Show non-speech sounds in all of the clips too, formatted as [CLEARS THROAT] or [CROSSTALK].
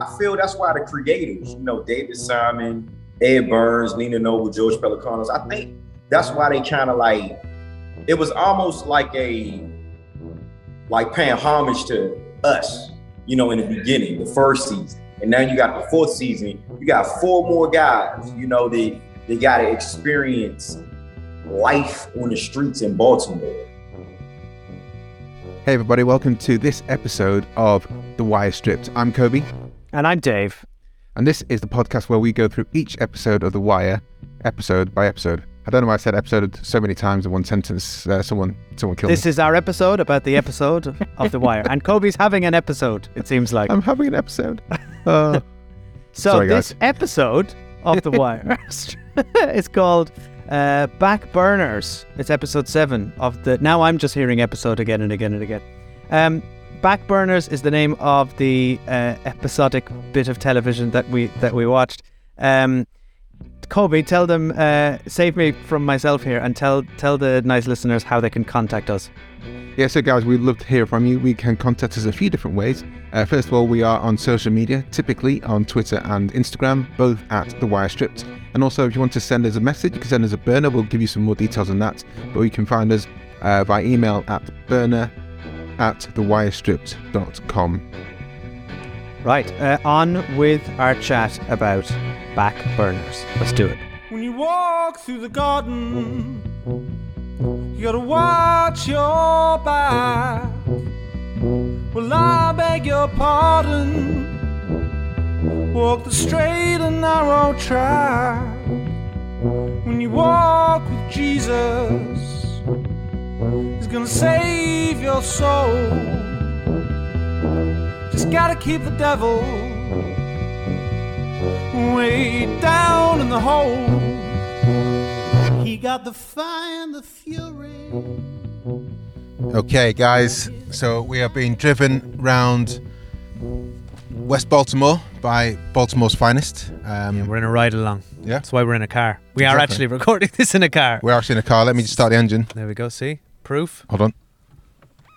I feel that's why the creators, you know, David Simon, Ed Burns, Nina Noble, George Pelecanos, I think that's why they kind of like it was almost like a like paying homage to us, you know, in the beginning, the first season. And now you got the fourth season, you got four more guys, you know, they they gotta experience life on the streets in Baltimore. Hey, everybody, welcome to this episode of The Wire Stripped. I'm Kobi, And I'm Dave. and this is the podcast where we go through each episode of The Wire, episode by episode. I don't know why I said episode so many times in one sentence. Uh, someone, someone killed This me. is our episode about the episode [LAUGHS] of The Wire. And Kobi's having an episode, it seems like. I'm having an episode. [LAUGHS] Uh, so sorry, this episode of The [LAUGHS] Wire is called uh, Back Burners. It's episode seven of the. Now I'm just hearing episode again and again and again. Um, Back Burners is the name of the uh, episodic bit of television that we that we watched. Um, Kobi, tell them, uh, save me from myself here, and tell tell the nice listeners how they can contact us. yeah, so guys, we'd love to hear from you. We can contact us a few different ways. Uh, first of all, we are on social media, typically on Twitter and Instagram, both at The Wire Stripped. And also, if you want to send us a message, you can send us a burner. We'll give you some more details on that. But you can find us uh, by email at burner at thewirestripped.com. Right, uh, on with our chat about back burners. Let's do it. When you walk through the garden, you gotta watch your back. Well, I beg your pardon. Walk the straight and narrow track. When you walk with Jesus, He's gonna save your soul. Just gotta keep the devil way down in the hole. He got the fire and the fury. Okay, guys, so we are being driven round West Baltimore by Baltimore's finest. Um, We're in a ride along. Yeah. That's why we're in a car. We are actually [LAUGHS] recording this in a car. we're actually in a car. Let me just start the engine. There we go. See? Proof? Hold on.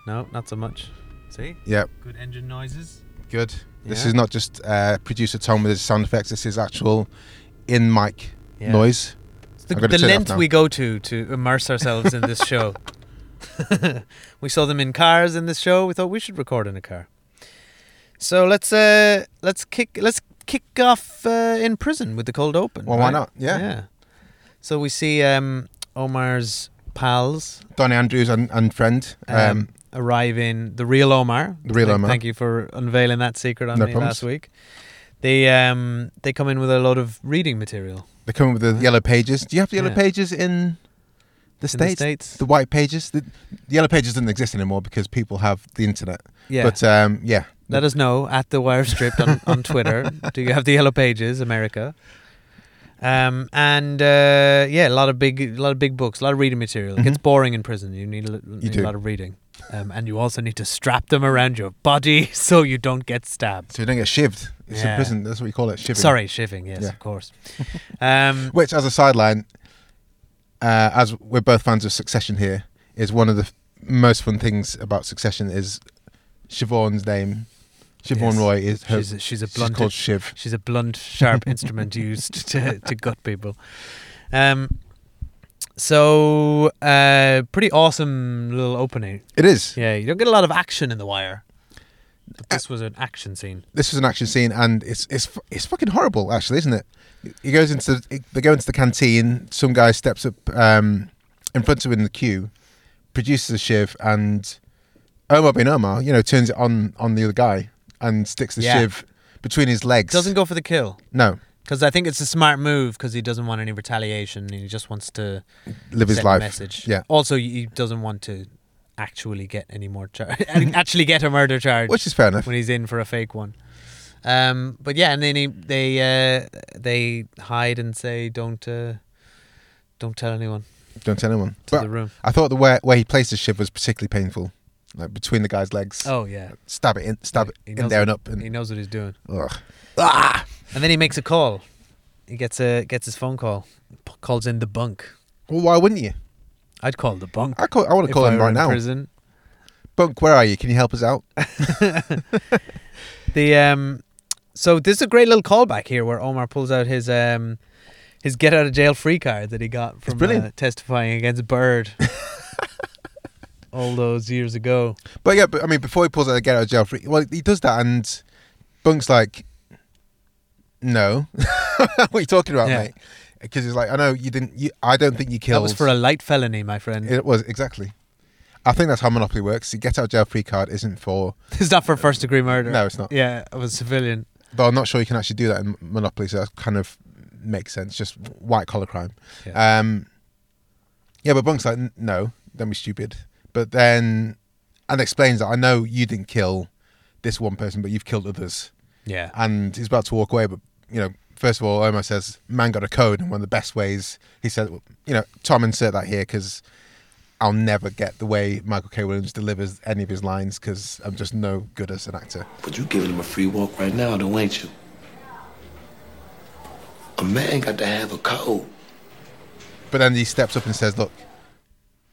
No, not so much. See? Yeah, Good engine noises. good. This Yeah. is not just uh, producer Tom with his sound effects. This is actual in mic Yeah. noise. It's the, I've gotta the turn it off length now. we go to to immerse ourselves in this [LAUGHS] show. [LAUGHS] we saw them in cars in this show. We thought we should record in a car. So let's uh let's kick let's kick off uh, in prison with the cold open. Well, why right? not? Yeah. Yeah. So we see um Omar's pals Donny Andrews and, and friend. um, Um, arrive the real Omar. The real Omar. Thank you for unveiling that secret on No me problems. last week. They um they come in with a lot of reading material. they come in with the yellow pages. Do you have the yellow Yeah. pages in the states? the States. The white pages. The, the yellow pages doesn't exist anymore because people have the internet. yeah. But um, yeah, Let us know at the wire stripped on, on Twitter. [LAUGHS] Do you have the yellow pages, America? Um, and uh, yeah, a lot of big, a lot of big books, a lot of reading material. It gets Mhm. boring in prison. You need a, li- need a lot of reading, um, and you also need to strap them around your body [LAUGHS] so you don't get stabbed. so you don't get shivved. It's Yeah. in prison. That's what you call it. Shivving. Sorry, shivving. Yes, Yeah. of course. [LAUGHS] Um, Which, as a sideline, uh, as we're both fans of Succession here, is one of the f- most fun things about Succession is Siobhan's name. Siobhan Yes. Roy is her. she's a, she's a she's blunt. called Shiv. She's a blunt, sharp [LAUGHS] instrument used to, to gut people. Um, so uh, pretty awesome little opening. It is. Yeah, you don't get a lot of action in The Wire. But this was an action scene. This was an action scene, and it's it's it's fucking horrible, actually, isn't it? He goes into the, they go into the canteen. Some guy steps up um, in front of him in the queue, produces a shiv, and Omar bin Omar, you know, turns it on on the other guy and sticks the Yeah. shiv between his legs. Doesn't go for the kill no because I think it's a smart move because he doesn't want any retaliation and he just wants to live his send a life. message. Yeah. Also, he doesn't want to actually get any more charge. [LAUGHS] actually get a murder charge. which is fair enough. when he's in for a fake one. Um, but yeah, and then he, they uh, they hide and say, "Don't uh, don't tell anyone." Don't tell anyone. To But the room. I thought the way where he placed the shiv was particularly painful, like between the guy's legs. Oh yeah, Stab it in, stab it in there what- and up, and he knows what he's doing. ugh. ah. And then he makes a call. He gets a gets his phone call. P- calls in the bunk. Well, why wouldn't you? I'd call the bunk. I call, I want to call him right now. Prison. Bunk, where are you? Can you help us out? [LAUGHS] The um, so this is a great little callback here where Omar pulls out his um his get out of jail free card that he got from uh, testifying against Bird [LAUGHS] all those years ago. But yeah, but I mean, before he pulls out the get out of jail free, well, he does that, and Bunk's like, "No, [LAUGHS] what are you talking about, Yeah. mate?" Because he's like, "I know you didn't. You, I don't think you killed." That was for a light felony, my friend. It was exactly. I think that's how Monopoly works. The get out of jail free card isn't for. [LAUGHS] it's not for first degree murder. No, it's not. Yeah, of a civilian. But I'm not sure you can actually do that in Monopoly, so that kind of makes sense. Just white collar crime. Yeah. Um, yeah, but Bunk's like, no, don't be stupid. But then, and explains that I know you didn't kill this one person, but you've killed others. yeah. And he's about to walk away, but you know, first of all, Omar says, "Man got a code," and one of the best ways he said, you know, Tom insert that here because I'll never get the way Michael K. Williams delivers any of his lines because I'm just no good as an actor. But you're giving him a free walk right now, though, ain't you? A man got to have a code. But then he steps up and says, "Look,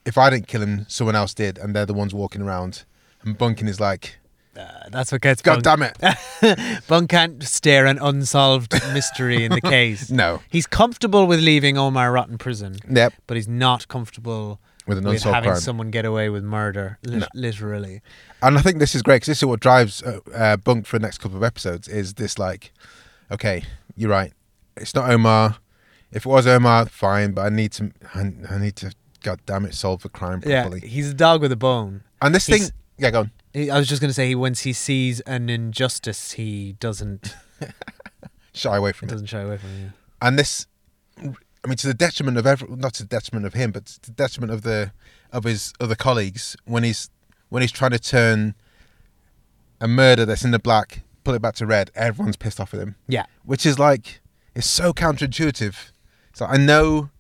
if I didn't kill him, someone else did, and they're the ones walking around." And Bunkin is like, Uh, that's what gets "God Bunk. damn it!" [LAUGHS] Bunk can't stare an unsolved mystery in the [LAUGHS] case. No. He's comfortable with leaving Omar Rott in prison, Yep, but he's not comfortable with an with unsolved having crime. someone get away with murder, lit- No. literally. And I think this is great because this is what drives uh, uh, Bunk for the next couple of episodes. Is this like, okay, you're right. It's not Omar. If it was Omar, fine. But I need to. I, I need to. God damn it, solve the crime properly. Yeah, he's a dog with a bone. And this He's- thing, yeah, go on. He- I was just going to say, he once he sees an injustice, he doesn't [LAUGHS] Shy away from it. doesn't shy away from it. and this i mean to the detriment of every not to the detriment of him but to the detriment of the of his other colleagues when he's when he's trying to turn a murder that's in the black pull it back to red everyone's pissed off with him Yeah, which is like it's so counterintuitive so i know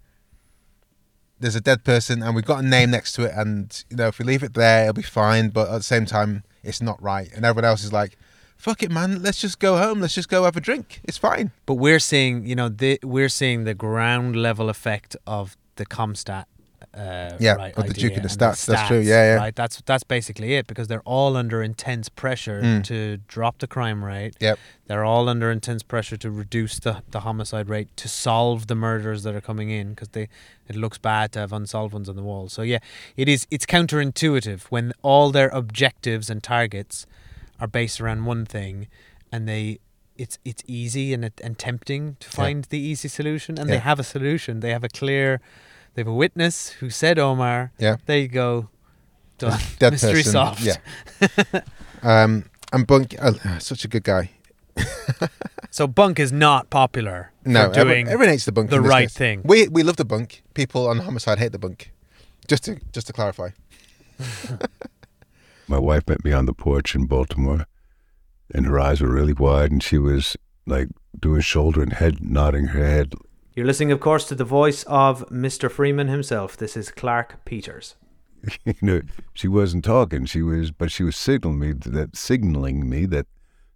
there's a dead person and we've got a name next to it and you know if we leave it there it'll be fine but at the same time it's not right and everyone else is like fuck it man let's just go home let's just go have a drink it's fine but we're seeing, you know, the, we're seeing the ground level effect of the Comstat. Uh, Yeah, right of the Duke of the and stats, that's true, yeah, yeah. Right, that's that's basically it because they're all under intense pressure Mm. to drop the crime rate. yep They're all under intense pressure to reduce the, the homicide rate, to solve the murders that are coming in, because they it looks bad to have unsolved ones on the wall. So yeah, it is. It's counterintuitive when all their objectives and targets are based around one thing, and they it's it's easy and it- and tempting to find the easy solution, and they have a solution. They have a clear. They have a witness who said Omar. Yeah. There you go. Done. dead Mystery person. solved. Yeah. [LAUGHS] um, and Bunk, uh, such a good guy. [LAUGHS] So Bunk is not popular No, for doing everyone, everyone hates the Bunk. the right case. thing. We we love the Bunk. People on homicide hate the Bunk. Just to just to clarify. [LAUGHS] my wife met me on the porch in Baltimore, and her eyes were really wide, and she was like doing shoulder and head, nodding her head. You're listening, of course, to the voice of Mr. Freamon himself. This is Clarke Peters. [LAUGHS] you know, she wasn't talking. She was, but she was signaling me that signaling me that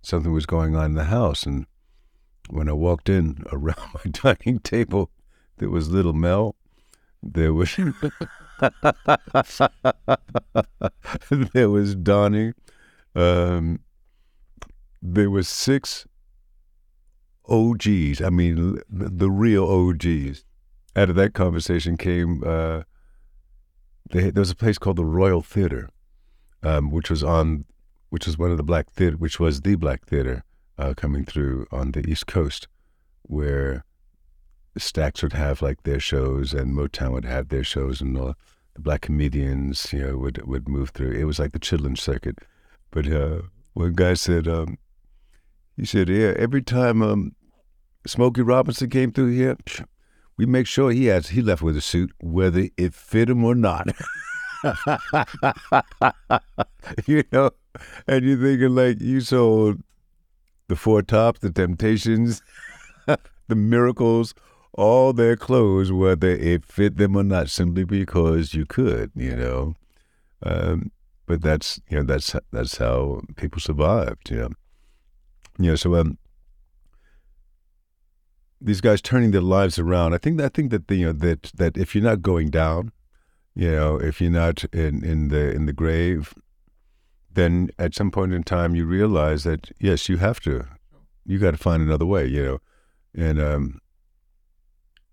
something was going on in the house. And when I walked in [LAUGHS] around my dining table, there was little Mel. There was [LAUGHS] there was Donnie. Um, there was six OGs. I mean, the real OGs. Out of that conversation came. Uh, they, there was a place called the Royal Theater, um, which was on, which was one of the black theater, which was the black theater uh, coming through on the East Coast, where Stax would have like their shows and Motown would have their shows, and all the black comedians, you know, would would move through. It was like the Chitlin circuit. But uh, one guy said, um, he said, yeah, every time um, Smokey Robinson came through here, we make sure he has he left with a suit, whether it fit him or not. [LAUGHS] you know, and you're thinking like you sold the Four Tops, the Temptations, [LAUGHS] the Miracles, all their clothes, whether it fit them or not, simply because you could, you know. Um, but that's you know that's that's how people survived, you know. You know, so um, these guys turning their lives around. I think I think that you know that that if you're not going down, you know, if you're not in in the in the grave, then at some point in time you realize that yes, you have to you got to find another way, you know. And um,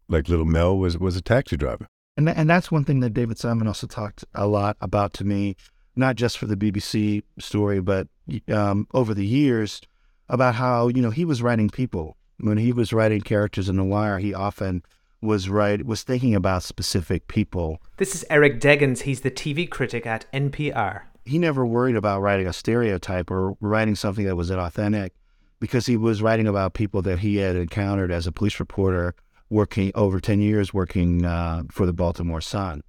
like little Mel was was a taxi driver. And tha- and that's one thing that David Simon also talked a lot about to me, not just for the BBC story, but um, over the years about how you know he was writing people when he was writing characters in The Wire. He often was right was thinking about specific people. This is Eric Deggans. He's the TV critic at NPR. He never worried about writing a stereotype or writing something that was inauthentic because he was writing about people that he had encountered as a police reporter working over 10 years working uh, for the Baltimore Sun.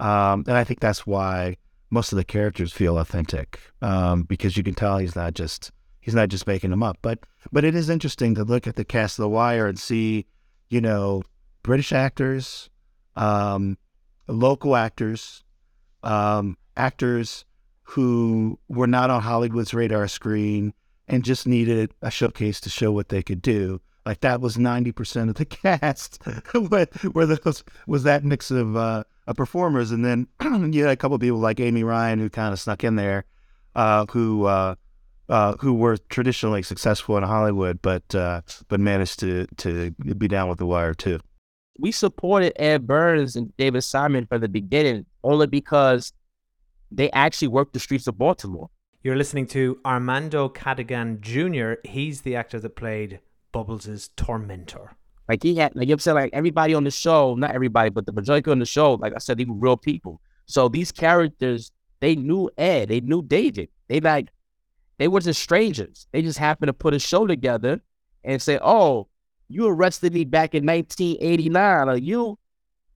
Um, and I think that's why most of the characters feel authentic um, because you can tell he's not just he's not just making them up. But but it is interesting to look at the cast of The Wire and see, you know, British actors, um, local actors, um, actors who were not on Hollywood's radar screen and just needed a showcase to show what they could do. Like that was ninety percent of the [LAUGHS] cast, where, where those was that mix of uh, of performers, and then [CLEARS THROAT] you had a couple of people like Amy Ryan who kind of snuck in there, uh, who uh, uh, who were traditionally successful in Hollywood, but uh, but managed to to be down with the wire too. we supported Ed Burns and David Simon from the beginning only because they actually worked the streets of Baltimore. You're listening to Armando Cadogan Jr. He's the actor that played Bubbles' tormentor. Like he had, like you know I'm saying, like everybody on the show, not everybody, but the majority on the show, like I said, they were real people. So these characters, they knew Ed, they knew David. They like, they wasn't strangers. They just happened to put a show together and say, "Oh, you arrested me back in 1989, or you,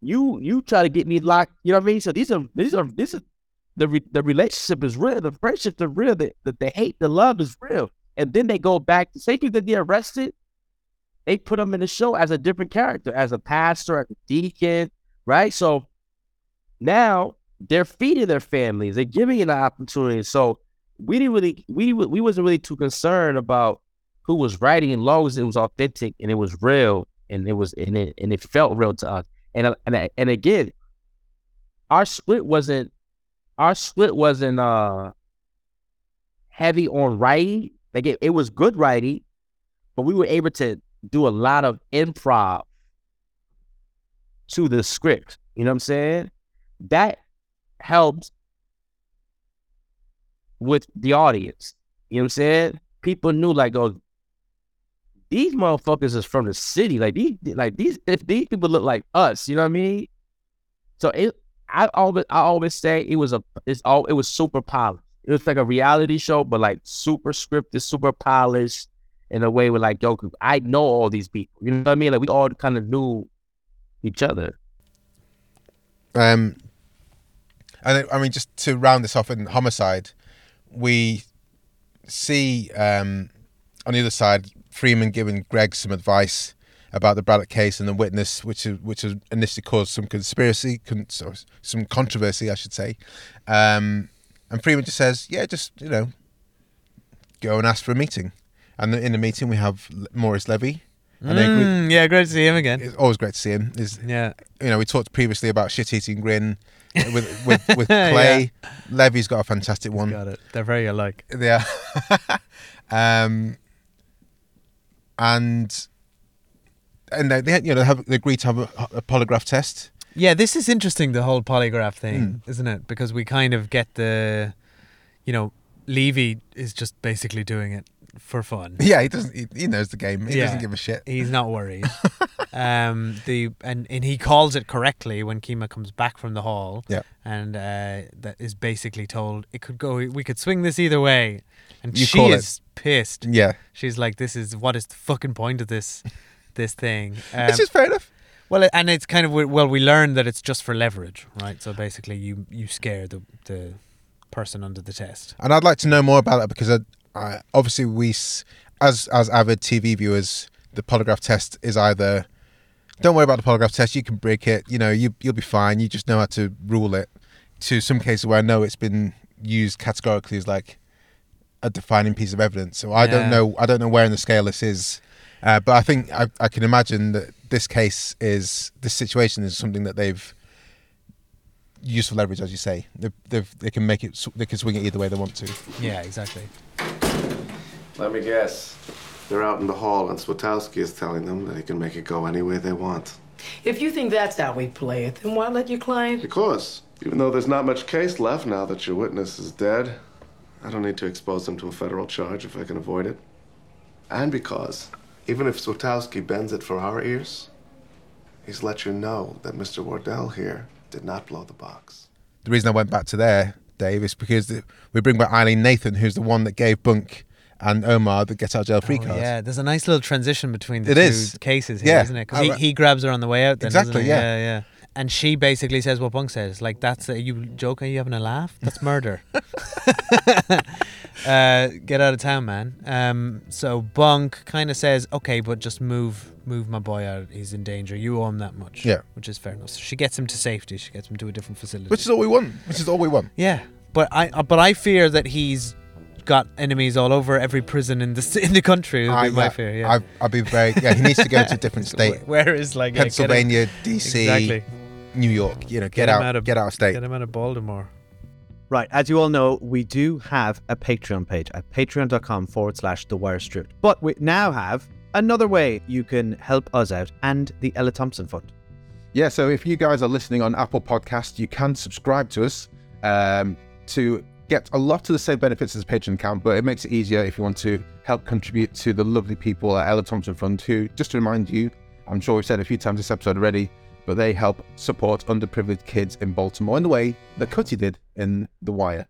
you, you try to get me locked." You know what I mean? So these are, these are, this is the re- the relationship is real, the friendships are real, the, the the hate, the love is real, and then they go back to say people that they arrested they put them in the show as a different character, as a pastor, as a deacon, right? So now they're feeding their families, they're giving an opportunity. So we didn't really, we we wasn't really too concerned about who was writing, as long as it was authentic and it was real, and it was and it and it felt real to us. And uh, and and again, our split wasn't our split wasn't uh heavy on writing. Like it, it was good writing, but we were able to do a lot of improv to the script. You know what I'm saying? That helped with the audience. You know what I'm saying? People knew like, oh, these motherfuckers is from the city. Like these, like these, if these people look like us. You know what I mean? So it, I always, I always say it was a, it's all, it was super polished. It was like a reality show, but like super scripted, super polished in a way where like, yo, I know all these people. You know what I mean? Like we all kind of knew each other. Um, and I mean, just to round this off in homicide, we see um, on the other side Freamon giving Greggs some advice about the Braddock case and the witness, which is, which has initially caused some conspiracy, con- some controversy, I should say. Um, and Freamon just says, "Yeah, just you know, go and ask for a meeting." And in the meeting, we have Maurice Levy. They agree- Mm, yeah, great to see him again. it's always great to see him. Is Yeah. you know, we talked previously about shit eating grin with [LAUGHS] with, with Clay. Levy's got a fantastic one. Got it. They're very alike. Yeah. [LAUGHS] um, and and they, they you know have they agreed to have a, a polygraph test. Yeah, this is interesting, the whole polygraph thing, Hmm. isn't it? Because we kind of get the, you know, Levy is just basically doing it for fun. [LAUGHS] Yeah, he doesn't. He, he knows the game. He Yeah. doesn't give a shit. He's not worried. [LAUGHS] um, the and, and he calls it correctly when Kima comes back from the hall. Yeah. And uh, that is basically told it could go. We could swing this either way, and You she call it. is pissed. Yeah, She's like, "This is what is the fucking point of this, this thing?" [LAUGHS] Um, which is fair enough. well, and it's kind of well, we learned that it's just for leverage, right? So basically, you you scare the the person under the test. And I'd like to know more about that because I, I, obviously we, as as avid TV viewers, the polygraph test is either don't worry about the polygraph test, you can break it, you know, you you'll be fine, you just know how to rule it. To some cases where I know it's been used categorically as like a defining piece of evidence. So I Yeah. don't know, I don't know where in the scale this is. Uh, but I think I, I can imagine that this case is this situation is something that they've used for leverage, as you say. They've, they've, can make it, they can swing it either way they want to. Yeah, exactly. Let me guess. They're out in the hall, and Swatowski is telling them that he can make it go any way they want. If you think that's how we play it, then why let your client? Because, even though there's not much case left now that your witness is dead, I don't need to expose them to a federal charge if I can avoid it. And because, even if Swatowski bends it for our ears, he's let you know that Mr. Wardell here did not blow the box. The reason I went back to there, Dave, is because we bring back Ilene Nathan, who's the one that gave Bunk and Omar the get out jail free Oh, card. yeah, there's a nice little transition between the It two is. cases here, Yeah. isn't it? 'Cause I he, he grabs her on the way out. Then, Exactly, yeah. yeah, yeah. And she basically says what Bunk says, like, "That's are you joking? Are you having a laugh? That's murder." [LAUGHS] uh, get out of town, man. Um, so Bunk kind of says, "Okay, but just move, move my boy out. He's in danger. You owe him that much." Yeah. which is fair enough. So she gets him to safety. She gets him to a different facility. Which is all we want. Which is all we want. Yeah, but I uh, but I fear that he's got enemies all over every prison in the in the country. Would I, be my yeah, fear. Yeah, I'd, I'd be very. Yeah, he needs to go to a different [LAUGHS] state. Where is like yeah, Pennsylvania, DC, Exactly. New York. You know, get, him out, of get out of state. Get him out of Baltimore. Right, as you all know, we do have a Patreon page at patreon.com forward slash the wire stripped. But we now have another way you can help us out and the Ella Thompson Fund. Yeah, so if you guys are listening on Apple Podcast, you can subscribe to us um, to get a lot of the same benefits as a Patreon account, but it makes it easier if you want to help contribute to the lovely people at Ella Thompson Fund, who, just to remind you, I'm sure we've said a few times this episode already, but they help support underprivileged kids in Baltimore in the way that Cutty did in The Wire.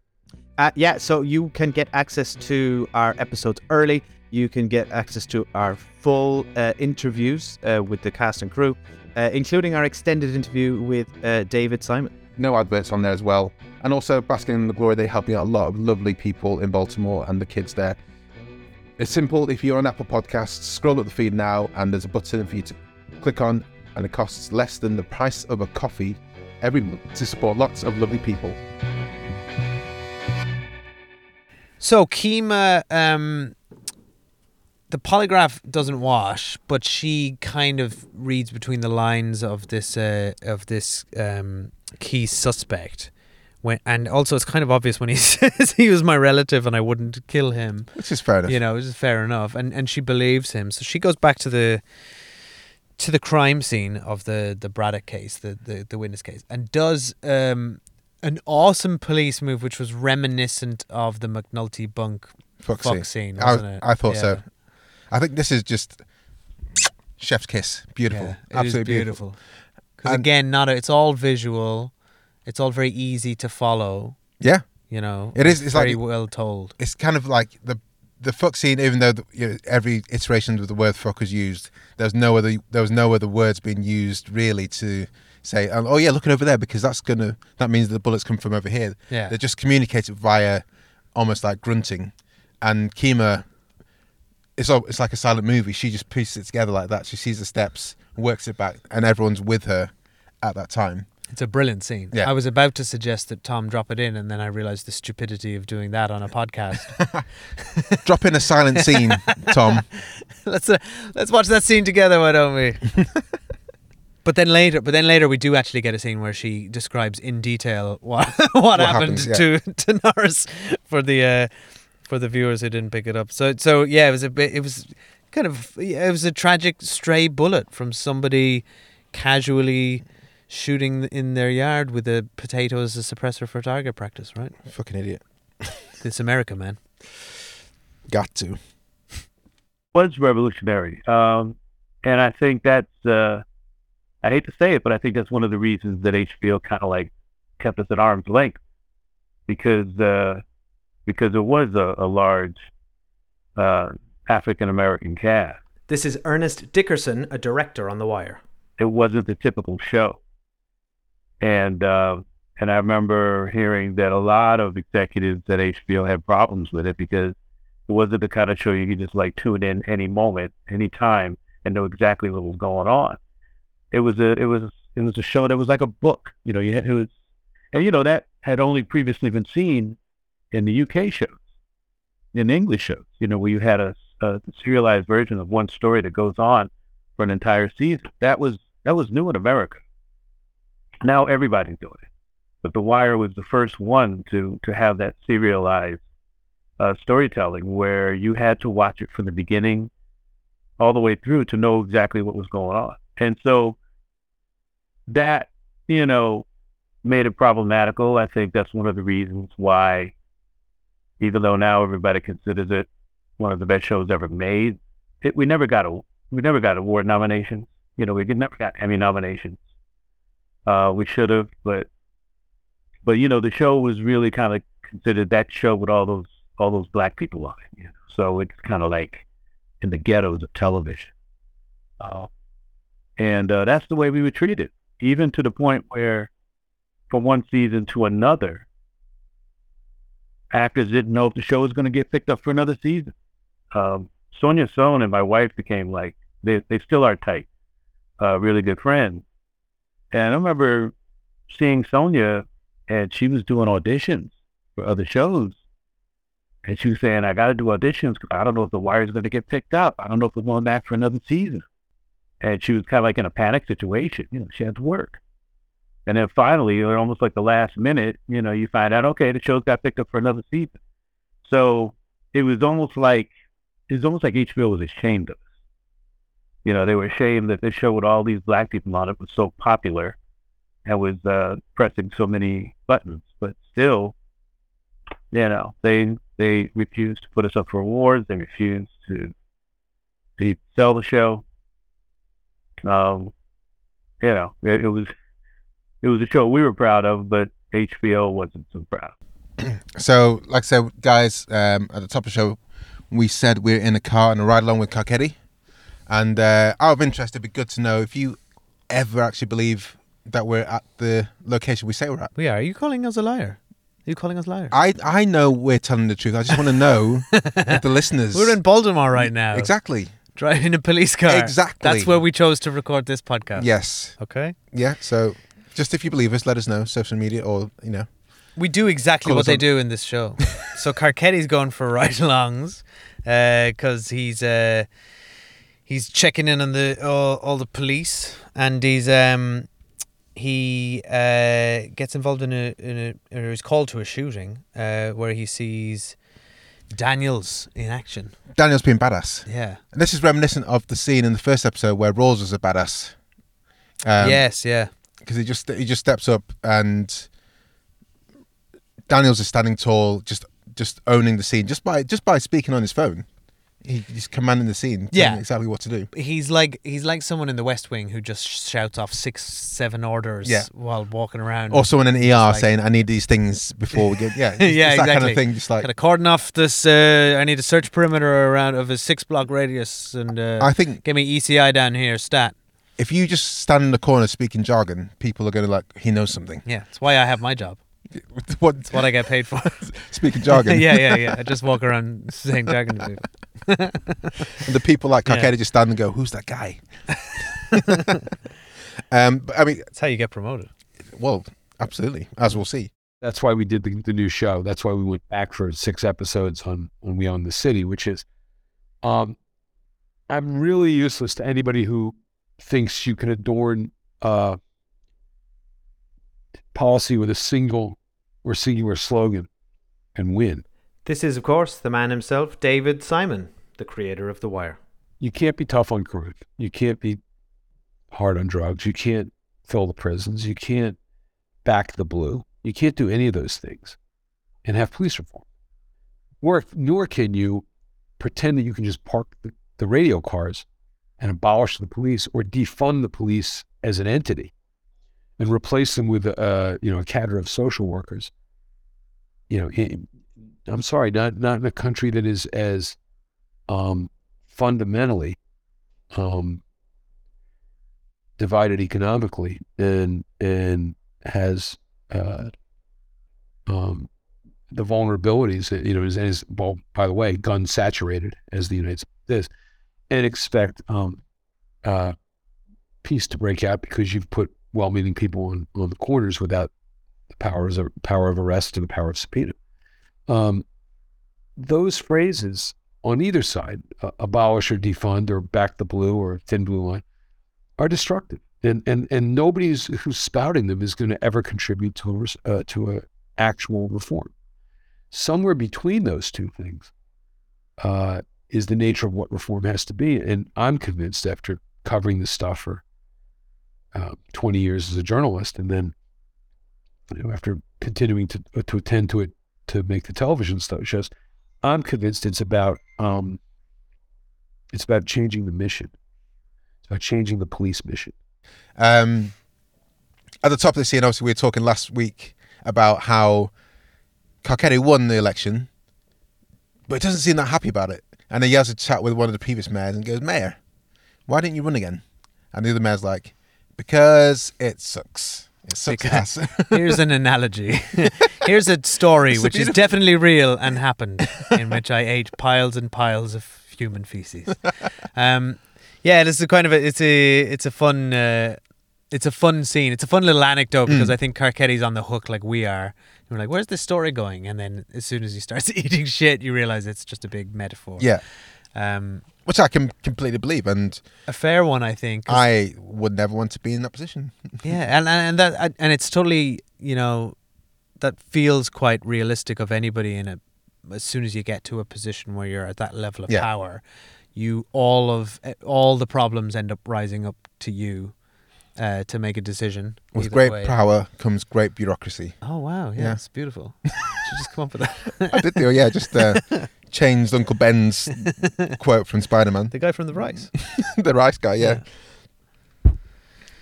Uh, yeah, so you can get access to our episodes early. You can get access to our full uh, interviews uh, with the cast and crew, uh, including our extended interview with uh, David Simon. No adverts on there as well. And also, Basking in the Glory, they help helping out a lot of lovely people in Baltimore and the kids there. It's simple. If you're on Apple Podcasts, scroll up the feed now, and there's a button for you to click on, and it costs less than the price of a coffee every month to support lots of lovely people. So Kima, um, the polygraph doesn't wash, but she kind of reads between the lines of this uh, of this um, key suspect. When, and also, it's kind of obvious when he [LAUGHS] says he was my relative and I wouldn't kill him. Which is fair enough. You know, which is fair enough. And and she believes him. So she goes back to the to the crime scene of the the Braddock case, the the, the witness case, and does um, an awesome police move, which was reminiscent of the McNulty bunk Fuck, fuck scene. scene, I, wasn't it? I thought so. I think this is just chef's kiss. Beautiful. Yeah, Absolutely beautiful. Because again, not a, it's all visual. It's all very easy to follow. Yeah. You know, It is. It's very like well told. It's kind of like the the fuck scene. Even though the, you know, every iteration of the word fuck was used, there's no other there was no other words being used really to say, um, oh yeah, looking over there because that's gonna that means the bullets come from over here. Yeah. They just communicate it via almost like grunting, and Kima. It's all, it's like a silent movie. She just pieces it together like that. She sees the steps, works it back, and everyone's with her at that time. It's a brilliant scene. Yeah. I was about to suggest that Tom drop it in, and then I realized the stupidity of doing that on a podcast. [LAUGHS] Drop in a silent scene, Tom. [LAUGHS] let's uh, let's watch that scene together, why don't we? [LAUGHS] but then later, but then later, we do actually get a scene where she describes in detail what what, happened happens, yeah. to to Norris for the uh, for the viewers who didn't pick it up. So so yeah, it was a bit. It was kind of it was a tragic stray bullet from somebody casually shooting in their yard with a potato as a suppressor for target practice, right? Fucking idiot. It's America, man. Got to. was revolutionary. Um, and I think that's, uh, I hate to say it, but I think that's one of the reasons that HBO kind of like kept us at arm's length because, uh, because it was a, a large, uh, African American cast. This is Ernest Dickerson, a director on The Wire. It wasn't the typical show. And, uh, and I remember hearing that a lot of executives at HBO had problems with it because it wasn't the kind of show you could just like tune in any moment, any time, and know exactly what was going on. It was a it was it was a show that was like a book. You know, you had, it was, and you know that had only previously been seen in the UK shows, in English shows. You know, where you had a, a serialized version of one story that goes on for an entire season. That was that was new in America. Now everybody's doing it, but The Wire was the first one to to have that serialized uh, storytelling where you had to watch it from the beginning all the way through to know exactly what was going on. And so that, you know, made it problematical. I think that's one of the reasons why, even though now everybody considers it one of the best shows ever made, it, we never got a we never got award nominations. You know, we never got Emmy nominations. Uh, we should have, but but you know, the show was really kind of considered that show with all those all those black people on it. You know, so it's kind of like in the ghettos of television. Uh, and uh, that's the way we were treated, even to the point where, from one season to another, actors didn't know if the show was going to get picked up for another season. Um, Sonja Sohn and my wife became like they they still are tight, uh, really good friends. And I remember seeing Sonja, and she was doing auditions for other shows, and she was saying, "I got to do auditions. 'cause I don't know if the wire's going to get picked up. I don't know if we're going back for another season." And she was kind of like in a panic situation. You know, she had to work. And then finally, or almost like the last minute, you know, you find out, okay, the show's got picked up for another season. So it was almost like it was almost like HBO was ashamed of us. You know, they were ashamed that this show with all these black people on it was so popular and was uh, pressing so many buttons. But still, you know, they they refused to put us up for awards. They refused to to sell the show. Um, you know, it, it was it was a show we were proud of, but HBO wasn't so proud. [CLEARS THROAT] So, like I said, guys, um, at the top of the show, we said we're in a car and a ride along with Carcetti. And uh, out of interest, it'd be good to know if you ever actually believe that we're at the location we say we're at. We are. Are you calling us a liar? Are you calling us liars? I I know we're telling the truth. I just want to know if the [LAUGHS] listeners. We're in Baltimore right now. Exactly. Driving a police car. Exactly. That's where we chose to record this podcast. Yes. Okay. Yeah. So, just if you believe us, let us know. Social media, or you know. We do exactly what they on- do in this show. [LAUGHS] so Carcetti's going for [LAUGHS] ride-alongs because he's uh, he's checking in on the all, all the police, and he's um, he uh, gets involved in a in a or is called to a shooting uh, where he sees Daniels in action. Daniel's being badass. Yeah. And this is reminiscent of the scene in the first episode where Rawls was a badass. Um, yes, yeah. Because he just he just steps up and Daniels is standing tall, just just owning the scene just by just by speaking on his phone. He, he's commanding the scene, Yeah. exactly what to do. He's like he's like someone in the West Wing who just shouts off six, seven orders Yeah. while walking around. Or someone in an ER like- saying, "I need these things before we get." [LAUGHS] Yeah, yeah, it's that exactly. kind of thing. Just like Gotta cordon off this. Uh, I need a search perimeter around of a six block radius, and uh, I think- give me ECI down here. Stat. if you just stand in the corner speaking jargon, people are going to like he knows something. Yeah, that's why I have my job. [LAUGHS] What? It's what I get paid for. [LAUGHS] Speaking jargon. [LAUGHS] yeah, yeah, yeah. I just walk around saying jargon to people. and the people like Yeah. Carcetti just stand and go, "Who's that guy?" um, but, I mean, That's how you get promoted. well, absolutely, as we'll see. That's why we did the, the new show. That's why we went back for six episodes on when we own the city, which is, um, I'm really useless to anybody who thinks you can adorn uh, policy with a single or singular slogan and win. This is, of course, the man himself, David Simon, the creator of The Wire. You can't be tough on crime. You can't be hard on drugs. You can't fill the prisons. You can't back the blue. You can't do any of those things and have police reform. Nor, nor can you pretend that you can just park the, the radio cars and abolish the police or defund the police as an entity and replace them with uh, you know a cadre of social workers. You know, I'm sorry, not not in a country that is as um, fundamentally um, divided economically and and has uh, um, the vulnerabilities that you know is, is well by the way gun saturated as the United States is, and expect um, uh, peace to break out because you've put well-meaning people on, on the corners without the powers of power of arrest or the power of subpoena. Um, those phrases on either side, uh, abolish or defund or back the blue or thin blue line, are destructive. And, and, and nobody who's, who's spouting them is going to ever contribute to a, uh, to a actual reform. Somewhere between those two things uh, is the nature of what reform has to be. And I'm convinced after covering this stuff for uh, 20 years as a journalist, and then you know, after continuing to to attend to it to make the television stuff shows, I'm convinced it's about um, it's about changing the mission. It's about changing the police mission. Um, at the top of the scene, obviously, we were talking last week about how Carcetti won the election, but he doesn't seem that happy about it. And he has a chat with one of the previous mayors and goes, Mayor, why didn't you run again? And the other mayor's like, because it sucks. It sucks. [LAUGHS] Here's an analogy. [LAUGHS] Here's a story It's a which is definitely real and happened, [LAUGHS] in which I ate piles and piles of human feces. Um, yeah, this is kind of a, it's a it's a fun uh, it's a fun scene. It's a fun little anecdote because Mm. I think Carcetti's on the hook like we are. And we're like, where's this story going? And then as soon as he starts eating shit, you realize it's just a big metaphor. Yeah. Um, Which I can completely believe. And a fair one, I think. I would never want to be in that position. [LAUGHS] yeah, and and that and it's totally you know that feels quite realistic of anybody in a as soon as you get to a position where you're at that level of Yeah. power, you all of all the problems end up rising up to you uh, to make a decision. With great way. power comes great bureaucracy. Oh wow, yeah, Yeah. it's beautiful. Should [LAUGHS] just come up with that. I did do, yeah, just uh, [LAUGHS] changed Uncle Ben's [LAUGHS] quote from Spider Man. The guy from the rice. [LAUGHS] the rice guy, yeah.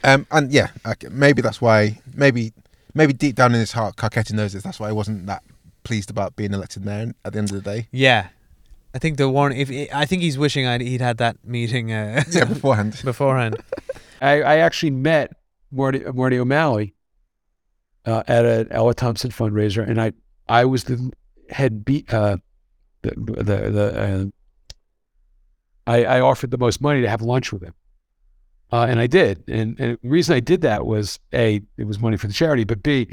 Um, and yeah, okay, maybe that's why. Maybe, maybe deep down in his heart, Carcetti knows this. That's why he wasn't that pleased about being elected mayor at the end of the day. Yeah, I think the one. If I think he's wishing I'd, he'd had that meeting. Uh, [LAUGHS] Yeah, beforehand. beforehand. I, I actually met Marty, Marty O'Malley uh, at an Ella Thompson fundraiser, and I I was the head beat uh, the the, uh, I, I offered the most money to have lunch with him, uh, and I did. And, and the reason I did that was a it was money for the charity, but b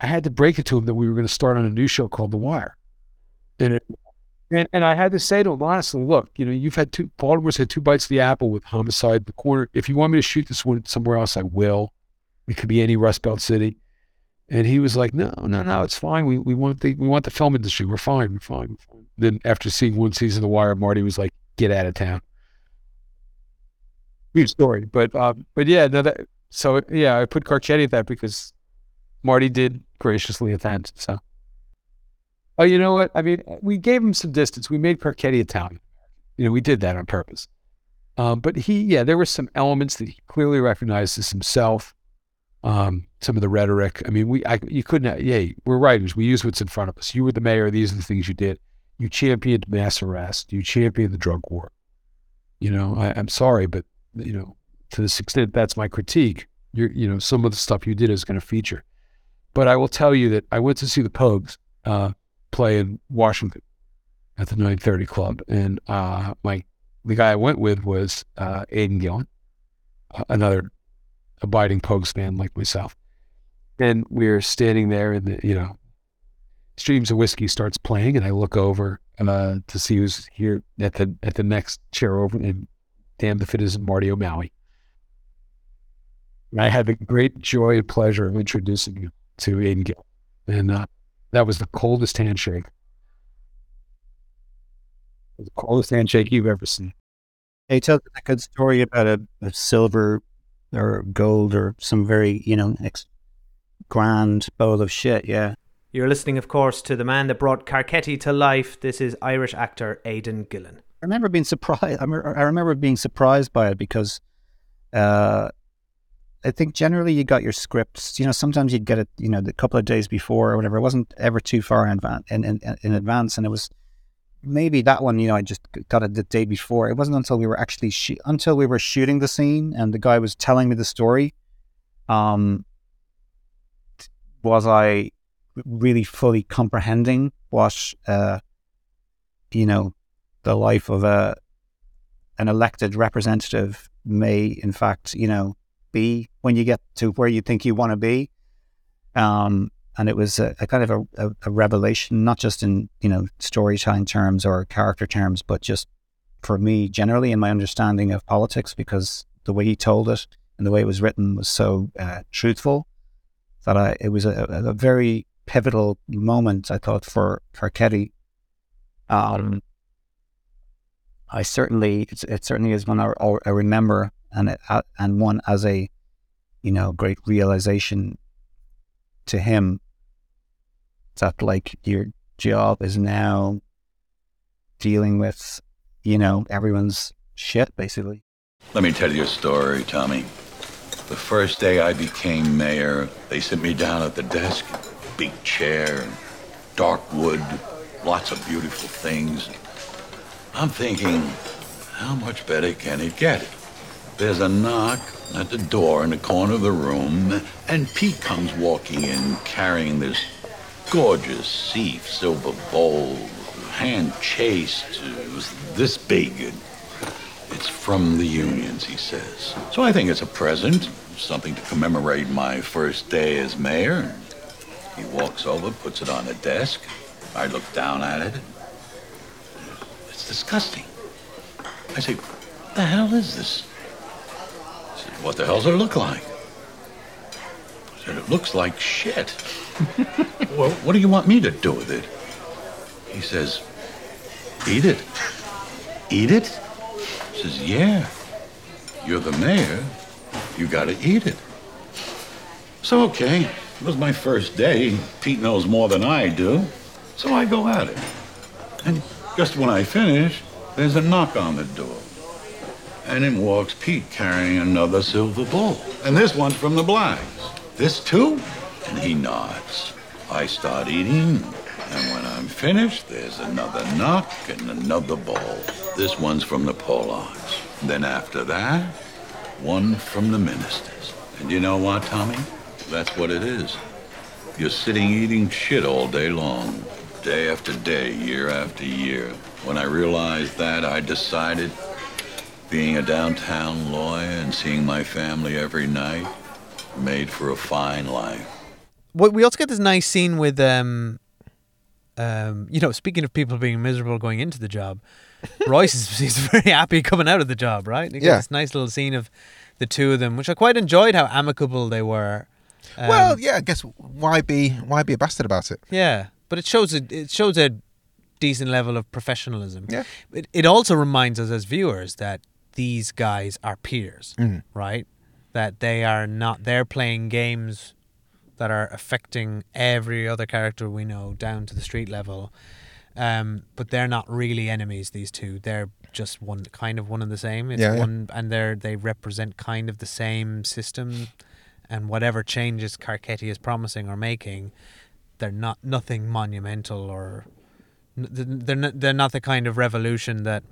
I had to break it to him that we were going to start on a new show called The Wire, and it, and and I had to say to him honestly, look, you know, you've had two Baltimore's had two bites of the apple with homicide, the corner. If you want me to shoot this one somewhere else, I will. It could be any Rust Belt city. And he was like, no, no, no, it's fine. We we want the we want the film industry. We're fine. We're fine. We're fine. Then after seeing one season of The Wire, Marty was like, get out of town. Weird story, but uh, but yeah, no, that so yeah, I put Carcetti at that because Marty did graciously attend. So, oh, you know what? I mean, we gave him some distance. We made Carcetti Italian. You know, we did that on purpose. Um, but he, yeah, there were some elements that he clearly recognized as himself. Um, some of the rhetoric. I mean, we, I, you couldn't. Yeah, we're writers. We use what's in front of us. You were the mayor. These are the things you did. You championed mass arrest. You championed the drug war. You know, I, I'm sorry, but you know, to this extent, that's my critique. You're, you know, some of the stuff you did is going to feature. But I will tell you that I went to see the Pogues uh, play in Washington at the 930 Club, and uh, my the guy I went with was uh, Aidan Gillen, uh, another abiding Pogues fan like myself. And we're standing there, and the, you know, Streams of Whiskey starts playing, and I look over uh, to see who's here at the at the next chair over, and damn if it isn't Marty O'Malley. I had the great joy and pleasure of introducing you to Aidan Gill, and uh, that was the coldest handshake, the coldest handshake you've ever seen. He tells a good story about a, a silver or gold or some very, you know, ex- grand bowl of shit. Yeah. You're listening, of course, to the man that brought Carcetti to life. This is Irish actor Aidan Gillen. I remember being surprised. I, remember being surprised by it because uh, I think generally you got your scripts. You know, sometimes you'd get it. You know, the couple of days before or whatever. It wasn't ever too far in advance. In, in, in advance, and it was maybe that one. You know, I just got it the day before. It wasn't until we were actually shoo- until we were shooting the scene and the guy was telling me the story. Um, was I really fully comprehending what uh, you know the life of a an elected representative may in fact you know be when you get to where you think you want to be. Um and it was a, a kind of a, a, a revelation not just in you know storytelling terms or character terms but just for me generally in my understanding of politics because the way he told it and the way it was written was so uh, truthful that I it was a, a very pivotal moment I thought for Carcetti um I certainly it's, it certainly is one I, I remember and it, uh, and one as a you know great realization to him that like your job is now dealing with you know everyone's shit basically. Let me tell you a story, Tommy. The first day I became mayor, they sent me down at the desk, big chair, dark wood, lots of beautiful things. I'm thinking, how much better can it get? There's a knock at the door in the corner of the room, and Pete comes walking in carrying this gorgeous Seif silver bowl, hand chased. It was this big. It's from the unions, he says. So I think it's a present, something to commemorate my first day as mayor. He walks over, puts it on the desk. I look down at it. It's disgusting. I say, what the hell is this? He said, what the hell does it look like? I said, it looks like shit. [LAUGHS] well, what do you want me to do with it? He says, eat it. Eat it? He says, yeah. You're the mayor. You gotta eat it. So, okay. It was my first day. Pete knows more than I do. So I go at it. And just when I finish, there's a knock on the door. And in walks Pete carrying another silver bowl. And this one's from the Blacks. This too? And he nods. I start eating, and when I'm finished, there's another knock and another bowl. This one's from the Pollocks. Then after that, one from the ministers. And you know what, Tommy? That's what it is. You're sitting eating shit all day long, day after day, year after year. When I realized that, I decided being a downtown lawyer and seeing my family every night made for a fine life. What we also get this nice scene with um um you know speaking of people being miserable going into the job [LAUGHS] Royce is he's very happy coming out of the job right you get Yeah. this nice little scene of the two of them which I quite enjoyed how amicable they were Um, well, yeah, I guess why be why be a bastard about it? yeah but it shows a it shows a decent level of professionalism Yeah. it, it also reminds us as viewers that these guys are peers Mhm. right that they are not they're playing games that are affecting every other character we know down to the street level um, but they're not really enemies these two they're just one kind of one and the same it's Yeah, yeah. one and they're they represent kind of the same system and whatever changes Carcetti is promising or making they're not nothing monumental or they're not, they're not the kind of revolution that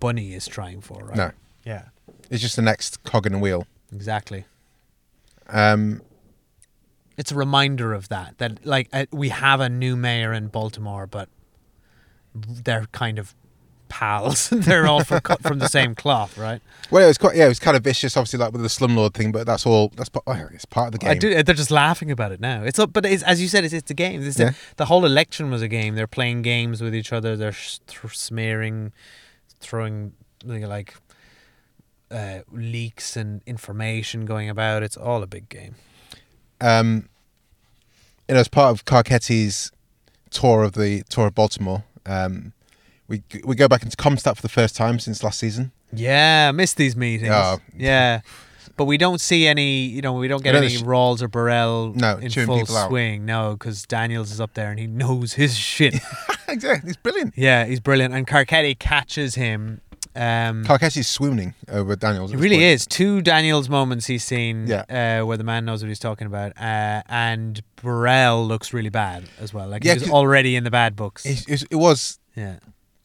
Bunny is trying for right No. yeah It's just the next cog in the wheel. exactly Um, it's a reminder of that that like uh, we have a new mayor in Baltimore but they're kind of pals. [LAUGHS] They're all from, cut from the same cloth right? Well, it was quite yeah, it was kind of vicious, obviously, like with the slumlord thing, but that's all. That's part- oh, it's part of the game. I do they're just laughing about it now. It's a- but it's, as you said it's, it's a game it's a- Yeah. the whole election was a game. They're playing games with each other. They're sh- th- smearing throwing like uh, leaks and information going about. It's all a big game. Um, you know, as part of Carcetti's tour of the tour of Baltimore, um, we we go back into Comstat for the first time since last season. Yeah, I missed these meetings. Oh. Yeah. But we don't see any, you know, we don't get any sh- Rawls or Burrell No, in full out. swing. No, because Daniels is up there and he knows his [LAUGHS] shit. [LAUGHS] exactly, he's brilliant. yeah, he's brilliant. And Carcetti catches him. Um, Carcetti's swooning over Daniels. it really point. is. Two Daniels moments he's seen Yeah. uh, where the man knows what he's talking about. Uh, and Burrell looks really bad as well. Like Yeah, he was 'cause- already in the bad books. It, it, it was. Yeah.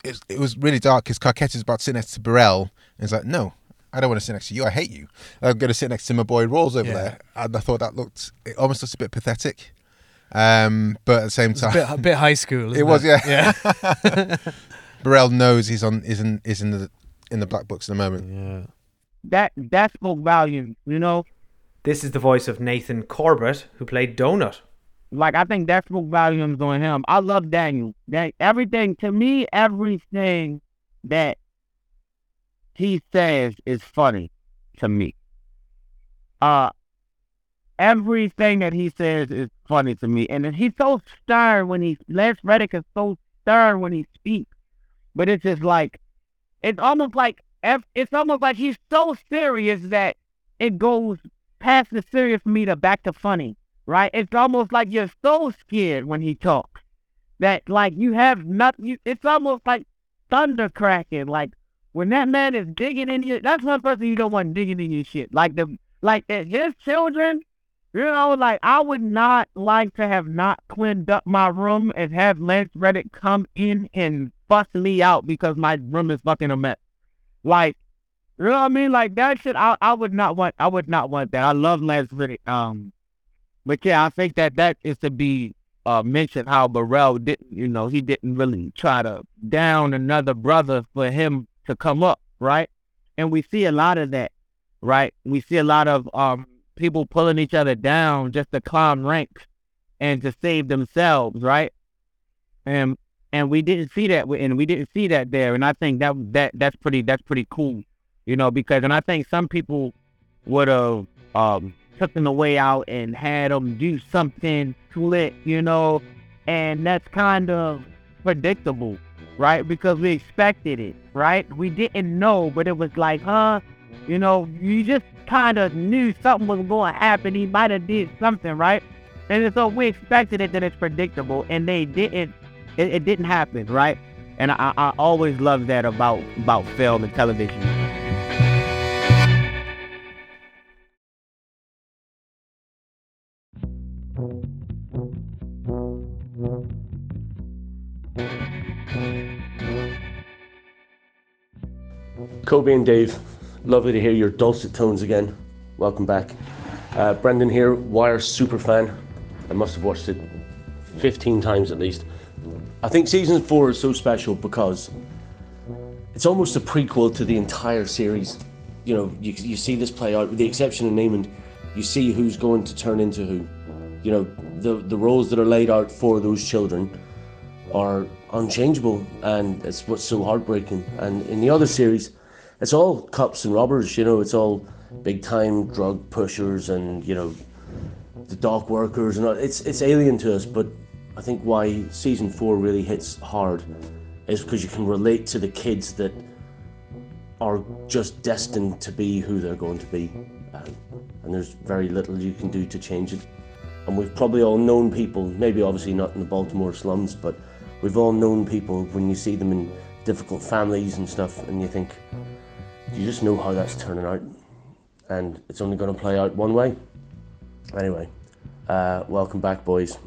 It, was- it was really dark because Carcetti's about to sit next to Burrell, and he's like, "No, I don't want to sit next to you. I hate you. I'm going to sit next to my boy Rawls over Yeah. there." And I thought that looked. It almost looks a bit pathetic. Um, but at the same It's a time, bit- a bit high school, [LAUGHS] It isn't was, it? yeah. Yeah. [LAUGHS] [LAUGHS] Burrell knows he's on. Is in. Is in the in the black books at the moment. Yeah. That that spoke volumes, you know. This is the voice of Nathan Corbett, who played Donut. Like I think that spoke volumes on him. I love Daniel. That everything to me, everything that he says is funny to me. Uh everything that he says is funny to me. And he's so stern when he Lance Reddick is so stern when he speaks. But it's just like it's almost like it's almost like he's so serious that it goes past the serious meter back to funny, right? It's almost like you're so scared when he talks that like you have nothing. You, it's almost like thunder cracking. Like when that man is digging in your, that's one person you don't want digging in your shit. Like the like that his children. You know, like I would not like to have not cleaned up my room and have Lance Reddick come in and bust me out because my room is fucking a mess. Like, you know what I mean? Like that shit. I I would not want. I would not want that. I love Lance Reddick. Um, but yeah, I think that that is to be uh mentioned. How Burrell didn't, you know, he didn't really try to down another brother for him to come up, right? And we see a lot of that, right? We see a lot of um people pulling each other down just to climb ranks and to save themselves, right? And and we didn't see that, and we didn't see that there. And I think that that that's pretty that's pretty cool, you know, because and I think some people would have um taken the way out and had them do something slick, you know, and that's kind of predictable, right? Because we expected it, right? We didn't know, but it was like, huh? You know, you just kind of knew something was going to happen. He might have did something, right? And so we expected it that it's predictable, and they didn't. It, it didn't happen, right? And I, I always love that about about film and television. Kobi and Dave, lovely to hear your dulcet tones again. Welcome back. Uh, Brendan here, Wire super fan. I must have watched it 15 times at least. I think season four is so special because it's almost a prequel to the entire series. You know, you, you see this play out, with the exception of Namond, you see who's going to turn into who. You know, the, the roles that are laid out for those children are unchangeable, and it's what's so heartbreaking. And in the other series, it's all cops and robbers. You know, it's all big time drug pushers and you know the dock workers and all. it's it's alien to us. But I think why season four really hits hard is because you can relate to the kids that are just destined to be who they're going to be, um, and there's very little you can do to change it. And we've probably all known people, maybe obviously not in the Baltimore slums, but we've all known people when you see them in difficult families and stuff, and you think, you just know how that's turning out, and it's only going to play out one way. Anyway, uh, welcome back, boys.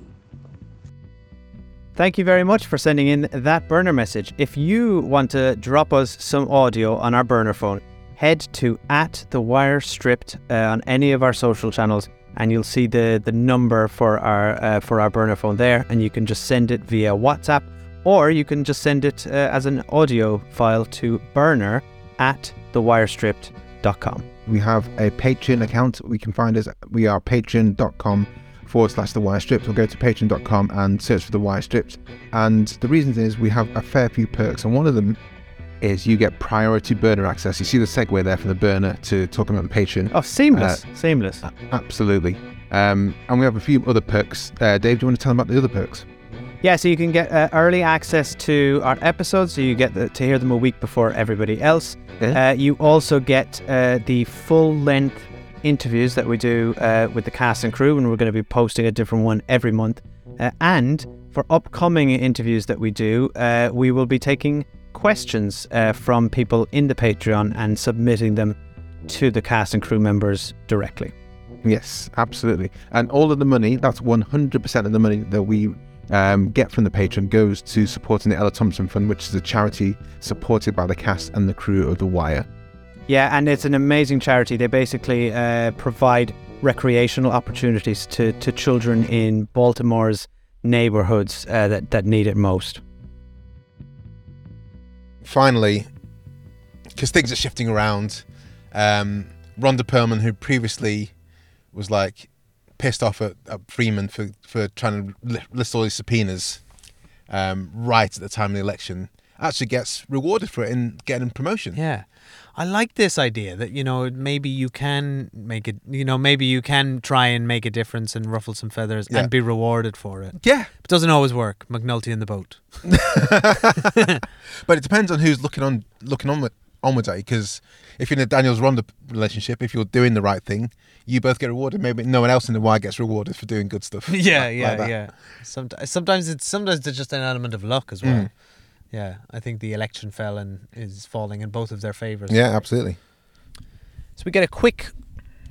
Thank you very much for sending in that burner message. If you want to drop us some audio on our burner phone, head to at the wire stripped uh, on any of our social channels, and you'll see the the number for our uh, for our burner phone there, and you can just send it via WhatsApp, or you can just send it uh, as an audio file to burner at thewirestripped.com. We have a Patreon account. We can find us. We are patreon.com forward slash the wire stripped or go to patreon.com and search for the wire stripped. And the reason is we have a fair few perks, and one of them is you get priority burner access. You see the segue there from the burner to talking about the Patreon. Oh, seamless, seamless. Absolutely. Um, and we have a few other perks. Uh, Dave, do you want to tell them about the other perks? Yeah, so you can get uh, early access to our episodes, so you get the, to hear them a week before everybody else. Yeah. Uh, you also get uh, the full length interviews that we do uh, with the cast and crew, and we're going to be posting a different one every month. Uh, and for upcoming interviews that we do, uh, we will be taking questions uh, from people in the Patreon and submitting them to the cast and crew members directly. Yes, absolutely. And all of the money, that's 100% of the money that we um, get from the Patreon goes to supporting the Ella Thompson Fund, which is a charity supported by the cast and the crew of The Wire. Yeah, and it's an amazing charity. They basically uh, provide recreational opportunities to, to children in Baltimore's neighborhoods uh, that, that need it most. Finally, because things are shifting around, um, Rhonda Pearlman, who previously was like pissed off at, at Freamon for, for trying to list all these subpoenas um, right at the time of the election, actually gets rewarded for it in getting promotion. Yeah. I like this idea that, you know, maybe you can make it, you know, maybe you can try and make a difference and ruffle some feathers Yeah. and be rewarded for it. Yeah. It doesn't always work. McNulty in the boat. [LAUGHS] [LAUGHS] but it depends on who's looking on looking on with on with it. Because if you're in a Daniels Rhonda relationship, if you're doing the right thing, you both get rewarded. Maybe no one else in the Y gets rewarded for doing good stuff. [LAUGHS] yeah, like- yeah, like yeah. Sometimes, sometimes it's sometimes it's just an element of luck as well. Mm. Yeah, I think the election fell and is falling in both of their favors. Yeah, absolutely. So we get a quick,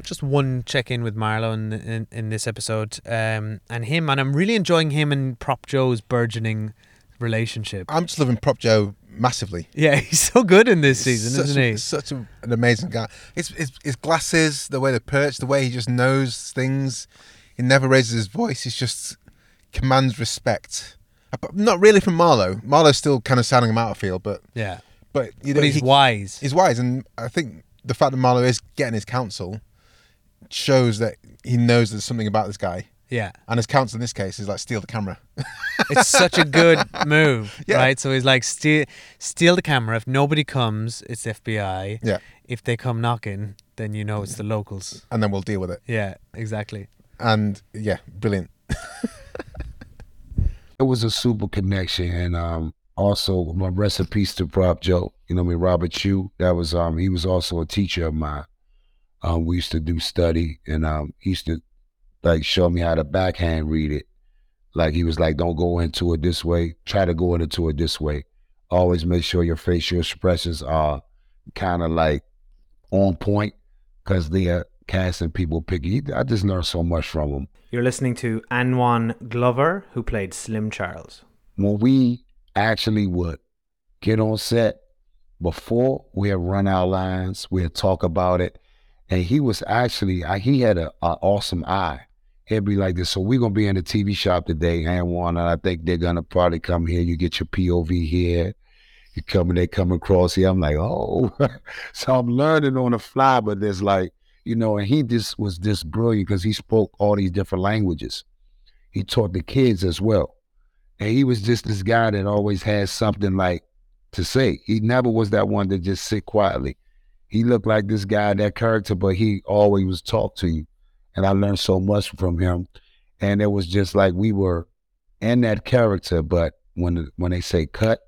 just one check in with Marlo in, in in this episode, um, and him, and I'm really enjoying him and Prop Joe's burgeoning relationship. I'm just loving Prop Joe massively. Yeah, [LAUGHS] he's so good in this season, such isn't a, he? Such a, an amazing guy. His, his his glasses, the way they're perched, the way he just knows things. He never raises his voice. He just commands respect. Not really from Marlo. Marlo's still kind of sounding him out of field, but Yeah. but you But he's he- wise. He's wise, and I think the fact that Marlo is getting his counsel shows that he knows there's something about this guy. Yeah. And his counsel in this case is like steal the camera. [LAUGHS] it's such a good move, [LAUGHS] Yeah. right? So he's like steal steal the camera. If nobody comes, it's FBI. Yeah. If they come knocking, then you know it's the locals. and then we'll deal with it. Yeah, exactly. And yeah, brilliant. [LAUGHS] it was a super connection and um also my rest in peace to Prop Joe. You know what I mean, Robert Chew. That was um he was also a teacher of mine. Um we used to do study and um he used to like show me how to backhand read it. Like he was like, Don't go into it this way, try to go into it this way. Always make sure your facial expressions are kind of like on point because they are casting people picky. I just learned so much from him. You're listening to Anwan Glover, who played Slim Charles. when we actually would get on set before we had run our lines, we'd talk about it, and he was actually I, he had a, a awesome eye. He'd be like this. So we're gonna be in the TV shop today, and one, and I think they're gonna probably come here. You get your POV here. You come and they come across here. I'm like, oh, [LAUGHS] so I'm learning on the fly, but there's like, you know, and he just was just brilliant because he spoke all these different languages. He taught the kids as well. And he was just this guy that always had something like to say. He never was that one to just sit quietly. He looked like this guy, that character, but he always was talk to you. And I learned so much from him. And it was just like we were in that character, but when when they say cut,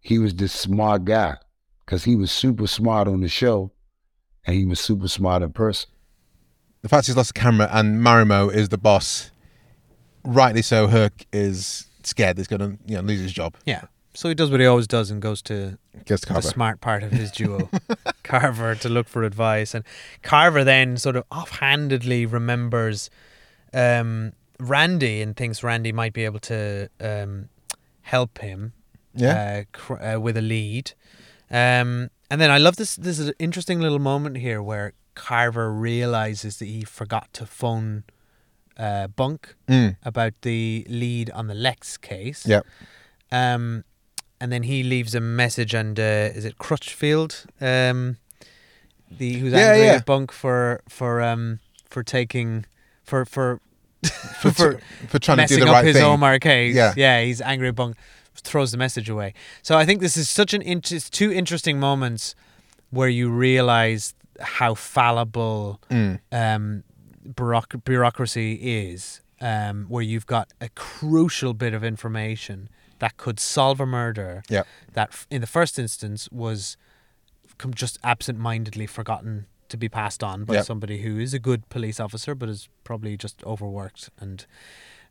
he was this smart guy because he was super smart on the show and he was super smart in person. The fact he's lost the camera and Marimow is the boss, rightly so, Herc is scared he's going to you know lose his job. Yeah. So he does what he always does and goes to Goes to the Carver. smart part of his duo, [LAUGHS] Carver, to look for advice. And Carver then sort of offhandedly remembers um, Randy and thinks Randy might be able to um, help him Yeah. uh, cr- uh, with a lead. Um, and then I love this. This is an interesting little moment here where Carver realizes that he forgot to phone uh, Bunk Mm. about the lead on the Lex case. Yep. Um, and then he leaves a message, and uh, is it Crutchfield? Um, the who's Yeah, angry yeah. at Bunk for for um for taking for for [LAUGHS] For t- for trying to do the up right his thing. Omar. Yeah. yeah, he's angry at Bunk, throws the message away. So I think this is such an int- it's two interesting moments where you realize how fallible Mm. um, bureauc- bureaucracy is, um, where you've got a crucial bit of information that could solve a murder Yep. that, f- in the first instance, was just absent-mindedly forgotten to be passed on by Yep. somebody who is a good police officer but is probably just overworked and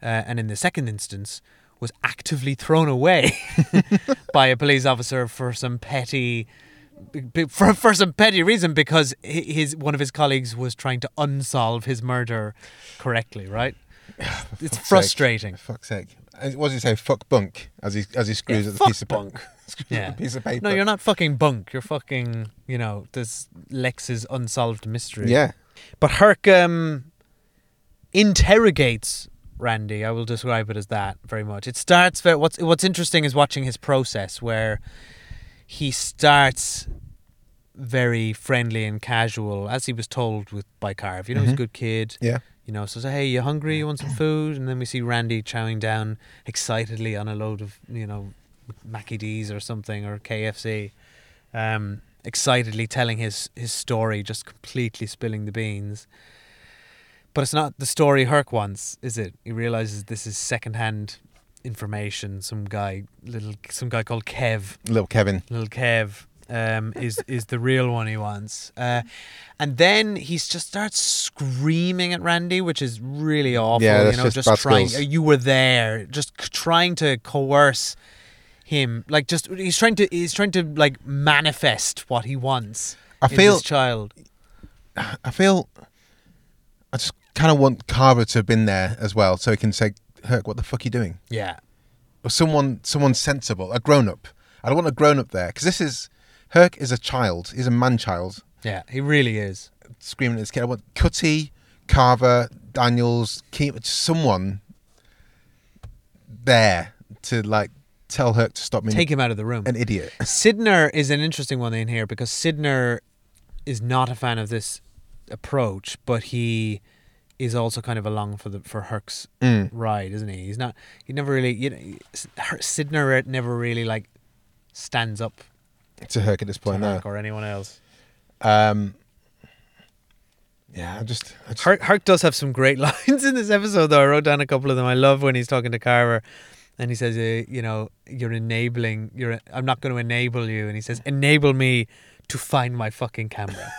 uh, and in the second instance was actively thrown away [LAUGHS] by a police officer for some petty for, for some petty reason because his one of his colleagues was trying to unsolve his murder correctly right [SIGHS] it's frustrating Sake. For fuck's sake. What does he say? Fuck bunk as he as he screws Yeah, at the piece of bunk. [LAUGHS] yeah the piece of paper. no you're not fucking bunk you're fucking you know this lex's unsolved mystery Yeah. but herc um interrogates randy i will describe it as that very much it starts what's what's interesting is watching his process where he starts very friendly and casual, as he was told with by Carve. You know, he's a Mhm. good kid. Yeah. You know, so say, "Hey, you hungry? You want some food?" And then we see Randy chowing down excitedly on a load of you know Mackie D's or something or KFC, um, excitedly telling his his story, just completely spilling the beans. But it's not the story Herc wants, is it? He realizes this is secondhand information. Some guy, little, some guy called Kev, Little Kevin. little Kev, um, is is the real one he wants. Uh, and then he just starts screaming at Randy, which is really awful. Yeah, that's you know, just bad trying. skills. You were there, just trying to coerce him. Like, just he's trying to he's trying to like manifest what he wants. I feel- child. I feel I just kind of want Carver to have been there as well, so he can say, "Herc, what the fuck are you doing?" Yeah. Or someone, someone sensible, a grown up. I don't want a grown up there because this is Herc is a child. He's a man child. Yeah, he really is. Screaming at his kid. I want Cutty, Carver, Daniels, keep someone there to like tell Herc to stop me. Take him out of the room. An idiot. [LAUGHS] Sydnor is an interesting one in here because Sydnor is not a fan of this approach, but he is also kind of along for the for Herc's Mm. ride, isn't he? He's not. He never really. You know, Sydnor never really like stands up to Herc at this point now. Or anyone else. Um, yeah, I just, I just Herc, Herc does have some great [LAUGHS] lines in this episode, though. I wrote down a couple of them. I love when he's talking to Carver, and he says, uh, "You know, you're enabling. You're. I'm not going to enable you." And he says, "Enable me to find my fucking camera."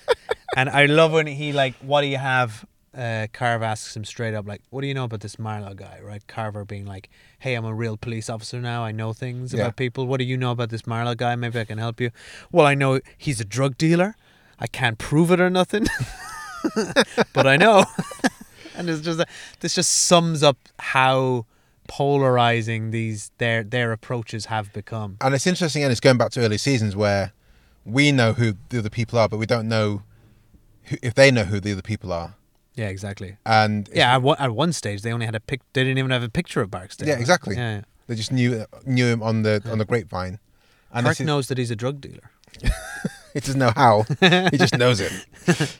[LAUGHS] and I love when he like, "What do you have?" Uh, Carver asks him straight up, like, "What do you know about this Marlo guy?" Right? Carver being like, "Hey, I'm a real police officer now. I know things Yeah. about people. What do you know about this Marlo guy? Maybe I can help you." Well, I know he's a drug dealer. I can't prove it or nothing. [LAUGHS] but I know. [LAUGHS] and it's just this just sums up how polarizing these their their approaches have become. and it's interesting, and it's going back to early seasons where we know who the other people are, but we don't know who, if they know who the other people are. Yeah, exactly. And yeah, at one, at one stage they only had a pic. They didn't even have a picture of Barksdale. yeah, exactly. Yeah, yeah. They just knew knew him on the on the grapevine. And Herc this is- knows that he's a drug dealer. [LAUGHS] he doesn't know how. he just knows it. [LAUGHS]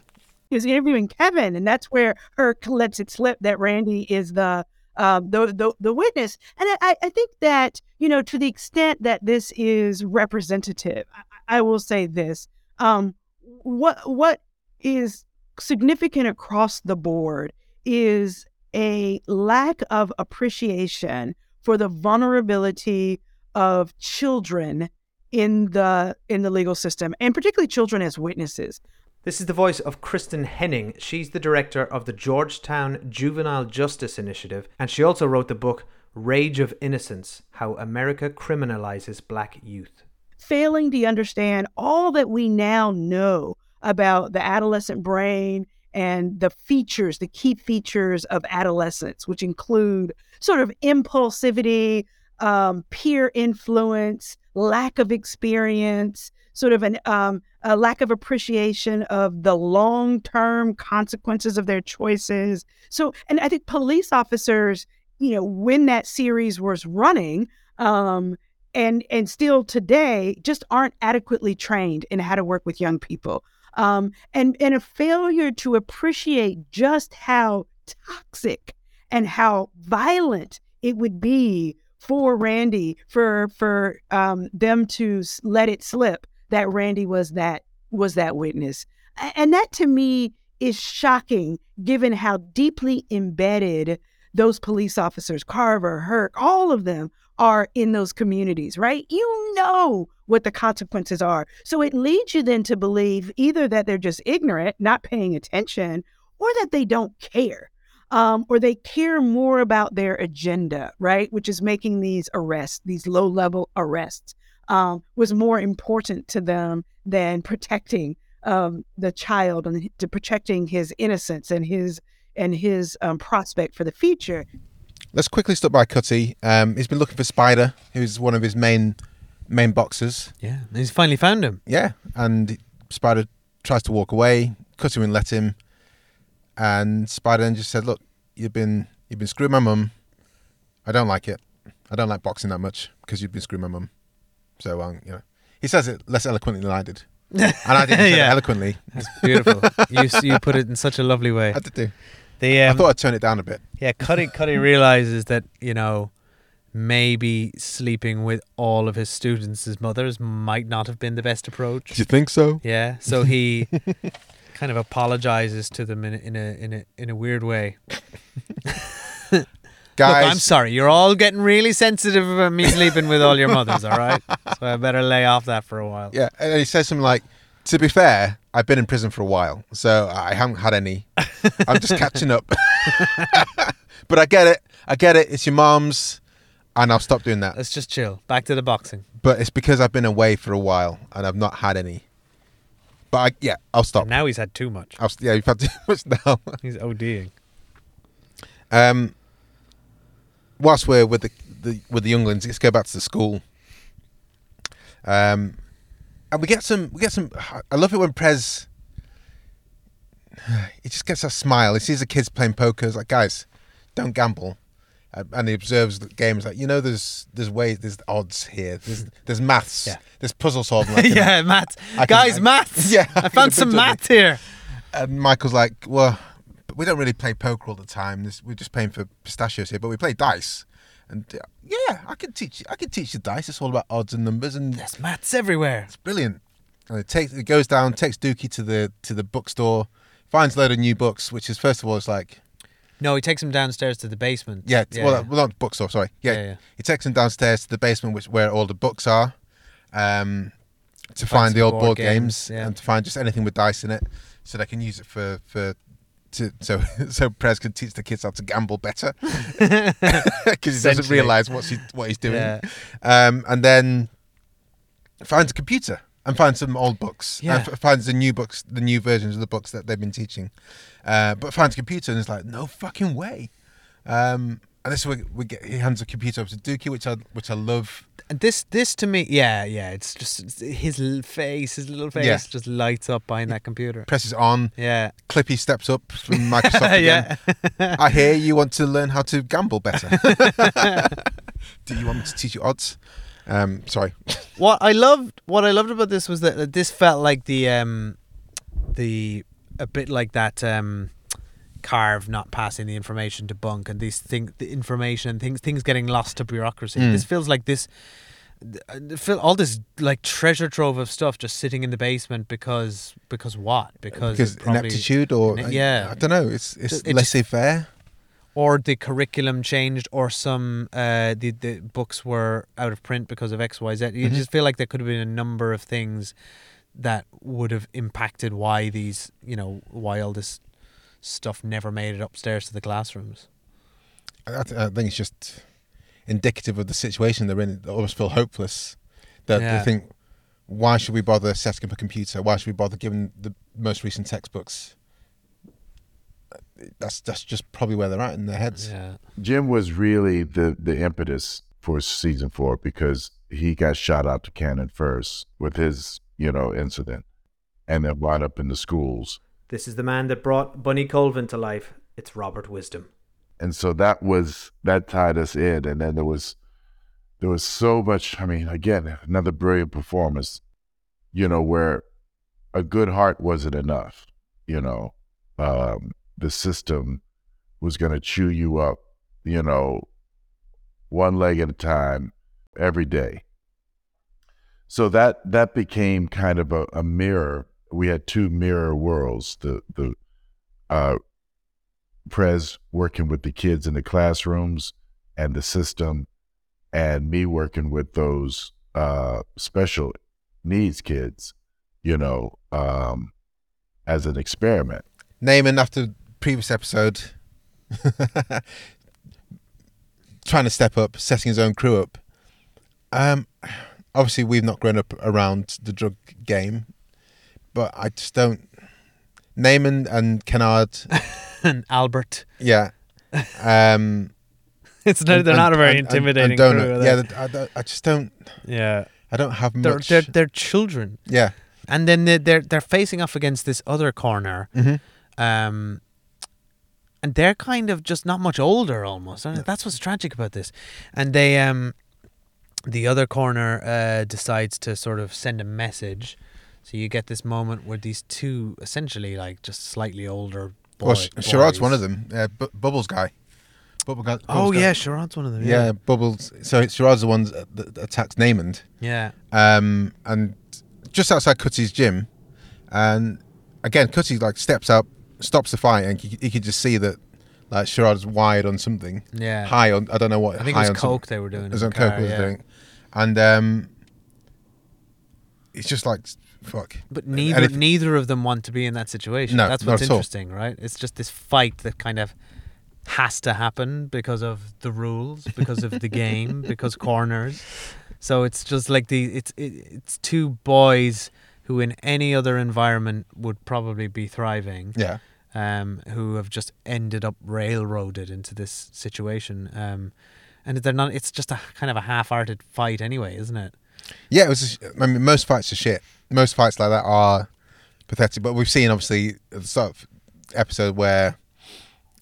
he was interviewing Kevin, and that's where Herc lets it slip that Randy is the um, the, the the witness. And I, I think that you know to the extent that this is representative, I, I will say this: um, what what is significant across the board is a lack of appreciation for the vulnerability of children in the in the legal system, and particularly children as witnesses. This is the voice of Kristen Henning. She's the director of the Georgetown Juvenile Justice Initiative, and she also wrote the book Rage of Innocence How America Criminalizes Black Youth. failing to understand all that we now know about the adolescent brain and the features, the key features of adolescence, which include sort of impulsivity, um, peer influence, lack of experience, sort of an um, a lack of appreciation of the long term consequences of their choices. So, and I think police officers, you know, when that series was running, um, and and still today just aren't adequately trained in how to work with young people um, and and a failure to appreciate just how toxic and how violent it would be for Randy for for um, them to let it slip that Randy was that was that witness and that to me is shocking given how deeply embedded those police officers Carver Herc all of them are in those communities, right? You know what the consequences are. So it leads you then to believe either that they're just ignorant, not paying attention, or that they don't care. Um, or they care more about their agenda, right? Which is making these arrests, these low level arrests, um, was more important to them than protecting um, the child and to protecting his innocence and his and his um, prospect for the future. Let's quickly stop by Cutty. Um, he's been looking for Spider, who's one of his main main boxers. Yeah, and he's finally found him. Yeah, and Spider tries to walk away. Cutty wouldn't let him, and Spider then just said, "Look, you've been you've been screwing my mum. I don't like it. I don't like boxing that much because you've been screwing my mum. So, um, you know, he says it less eloquently than I did, [LAUGHS] and I didn't say it Yeah. eloquently. That's beautiful. you you put it in such a lovely way. I did do. The, I um, thought I'd turn it down a bit. Yeah, Cutty Cutty realizes that you know maybe sleeping with all of his students' mothers might not have been the best approach. Do you think so? Yeah. So he [LAUGHS] kind of apologizes to them in a, in a in a in a weird way. Guys- Look, I'm sorry. You're all getting really sensitive about me sleeping with all your mothers. All right. So I better lay off that for a while. Yeah, and he says something like, "To be fair, I've been in prison for a while, so I haven't had any. I'm just [LAUGHS] catching up. [LAUGHS] but I get it. I get it. It's your mom's, and I'll stop doing that. Let's just chill. Back to the boxing. But it's because I've been away for a while and I've not had any. But I, yeah, I'll stop. Now he's had too much. I'll, yeah, you've had too [LAUGHS] much now. He's ODing. Um, whilst we're with the, the with the younglings, let's go back to the school. Um, and we get some. We get some. I love it when Prez. [SIGHS] He just gets a smile. He sees the kids playing poker. He's like, guys, don't gamble. Uh, and he observes the games like, you know, there's there's ways, there's odds here. There's there's maths. Yeah. There's puzzle solving. I [LAUGHS] can- yeah, maths. I Guys, I- maths. [LAUGHS] Yeah, I found some maths here. And Michael's like, well, but we don't really play poker all the time. This, we're just playing for pistachios here, but we play dice. And uh, yeah, I can teach you. I can teach you dice. It's all about odds and numbers, and there's maths everywhere. It's brilliant. And it takes, it goes down, takes Dookie to the to the bookstore, finds a load of new books, which is first of all, it's like, No, he takes him downstairs to the basement. yeah, it's- well, well, not bookstore, sorry, yeah, Yeah, yeah. he takes him downstairs to the basement, which where all the books are, um, to Find find the old board board, games, games, yeah. and to find just anything with dice in it, so they can use it for for. To, so [LAUGHS] so Prez can teach the kids how to gamble better [LAUGHS] [LAUGHS] because he doesn't realize what he what he's doing, Yeah. um, and then finds a computer and finds some old books. Yeah. And f- finds the new books, the new versions of the books that they've been teaching. Uh, but finds a computer and is like, no fucking way. Um, and this is where we get he hands a computer over to Dookie, which I which I love. And this, this to me, yeah, yeah, it's just it's- his face, his little face, Yeah. just lights up behind that computer. Presses on. Yeah. Clippy steps up from [LAUGHS] Microsoft again. Yeah. I hear you want to learn how to gamble better. [LAUGHS] Do you want me to teach you odds? Um, sorry. what I loved, what I loved about this was that that this felt like the, um, the a bit like that um, carve not passing the information to bunk and these things, the information and things, things getting lost to bureaucracy. Mm. This feels like this. uh, feel all this like treasure trove of stuff just sitting in the basement because because what because because ineptitude or yeah I, don't know. It's it's It laissez faire. Or the curriculum changed or some uh the, the books were out of print because of xyz you Mhm. just feel like there could have been a number of things that would have impacted why these you know why all this stuff never made it upstairs to the classrooms I, th- I think it's just indicative of the situation they're in. They almost feel hopeless. That Yeah. they think, why should we bother setting up a computer? Why should we bother giving the most recent textbooks? That's that's just probably where they're at in their heads. Yeah. Jim was really the the impetus for season four because he got shot out to cannon first with his you know incident, and then wound up in the schools, This is the man that brought Bunny Colvin to life. It's Robert Wisdom. and so that was that tied us in. And then there was there was so much. I mean, again, another brilliant performance. You know, where a good heart wasn't enough. You know, um, the system was going to chew you up. You know, one leg at a time, every day. So that that became kind of a, a mirror. We had two mirror worlds. The the uh, Prez working with the kids in the classrooms and the system, and me working with those uh, special needs kids. You know, um, as an experiment. Naaman, after previous episode, [LAUGHS] trying to step up, setting his own crew up. Um, obviously, we've not grown up around the drug game, but I just don't. Namond and Kennard [LAUGHS] and Albert. Yeah. Um, [LAUGHS] It's not- they're not a very intimidating crew, Donut. are Yeah, I, I just don't. Yeah. I don't have they're, much. They're, they're children. Yeah. And then they're, they're they're facing off against this other corner. Mhm. Um, and they're kind of just not much older almost. That's what's tragic about this. And they um the other corner uh decides to sort of send a message. So you get this moment where these two essentially like just slightly older well, boy, Sh- Sherrod's one of them. Uh, B- Bubbles guy. Bubble Oh Bubbles got- yeah, Sherrod's one of them. Yeah, Yeah. Bubbles. So Sherrod's the one that, that attacks Namond. Yeah. Um, and just outside Cutty's gym, and again, Cutty like steps up, stops the fight, and you, you could just see that like Sherrod's wired on something. Yeah. High on, I don't know what. I think it was on coke they were doing It was on coke. car, he was yeah. doing, and um, it's just like fuck. But neither if- neither of them want to be in that situation. No, That's not what's at all. interesting, right? It's just this fight that kind of has to happen because of the rules, because of the [LAUGHS] game, because corners. So it's just like the it's it, it's two boys who in any other environment would probably be thriving. Yeah. Um, who have just ended up railroaded into this situation. Um, and they're not. It's just a kind of a half-hearted fight, anyway, isn't it? Yeah, it was. I mean, most fights are shit. Most fights like that are pathetic. But we've seen obviously at the start of episode where,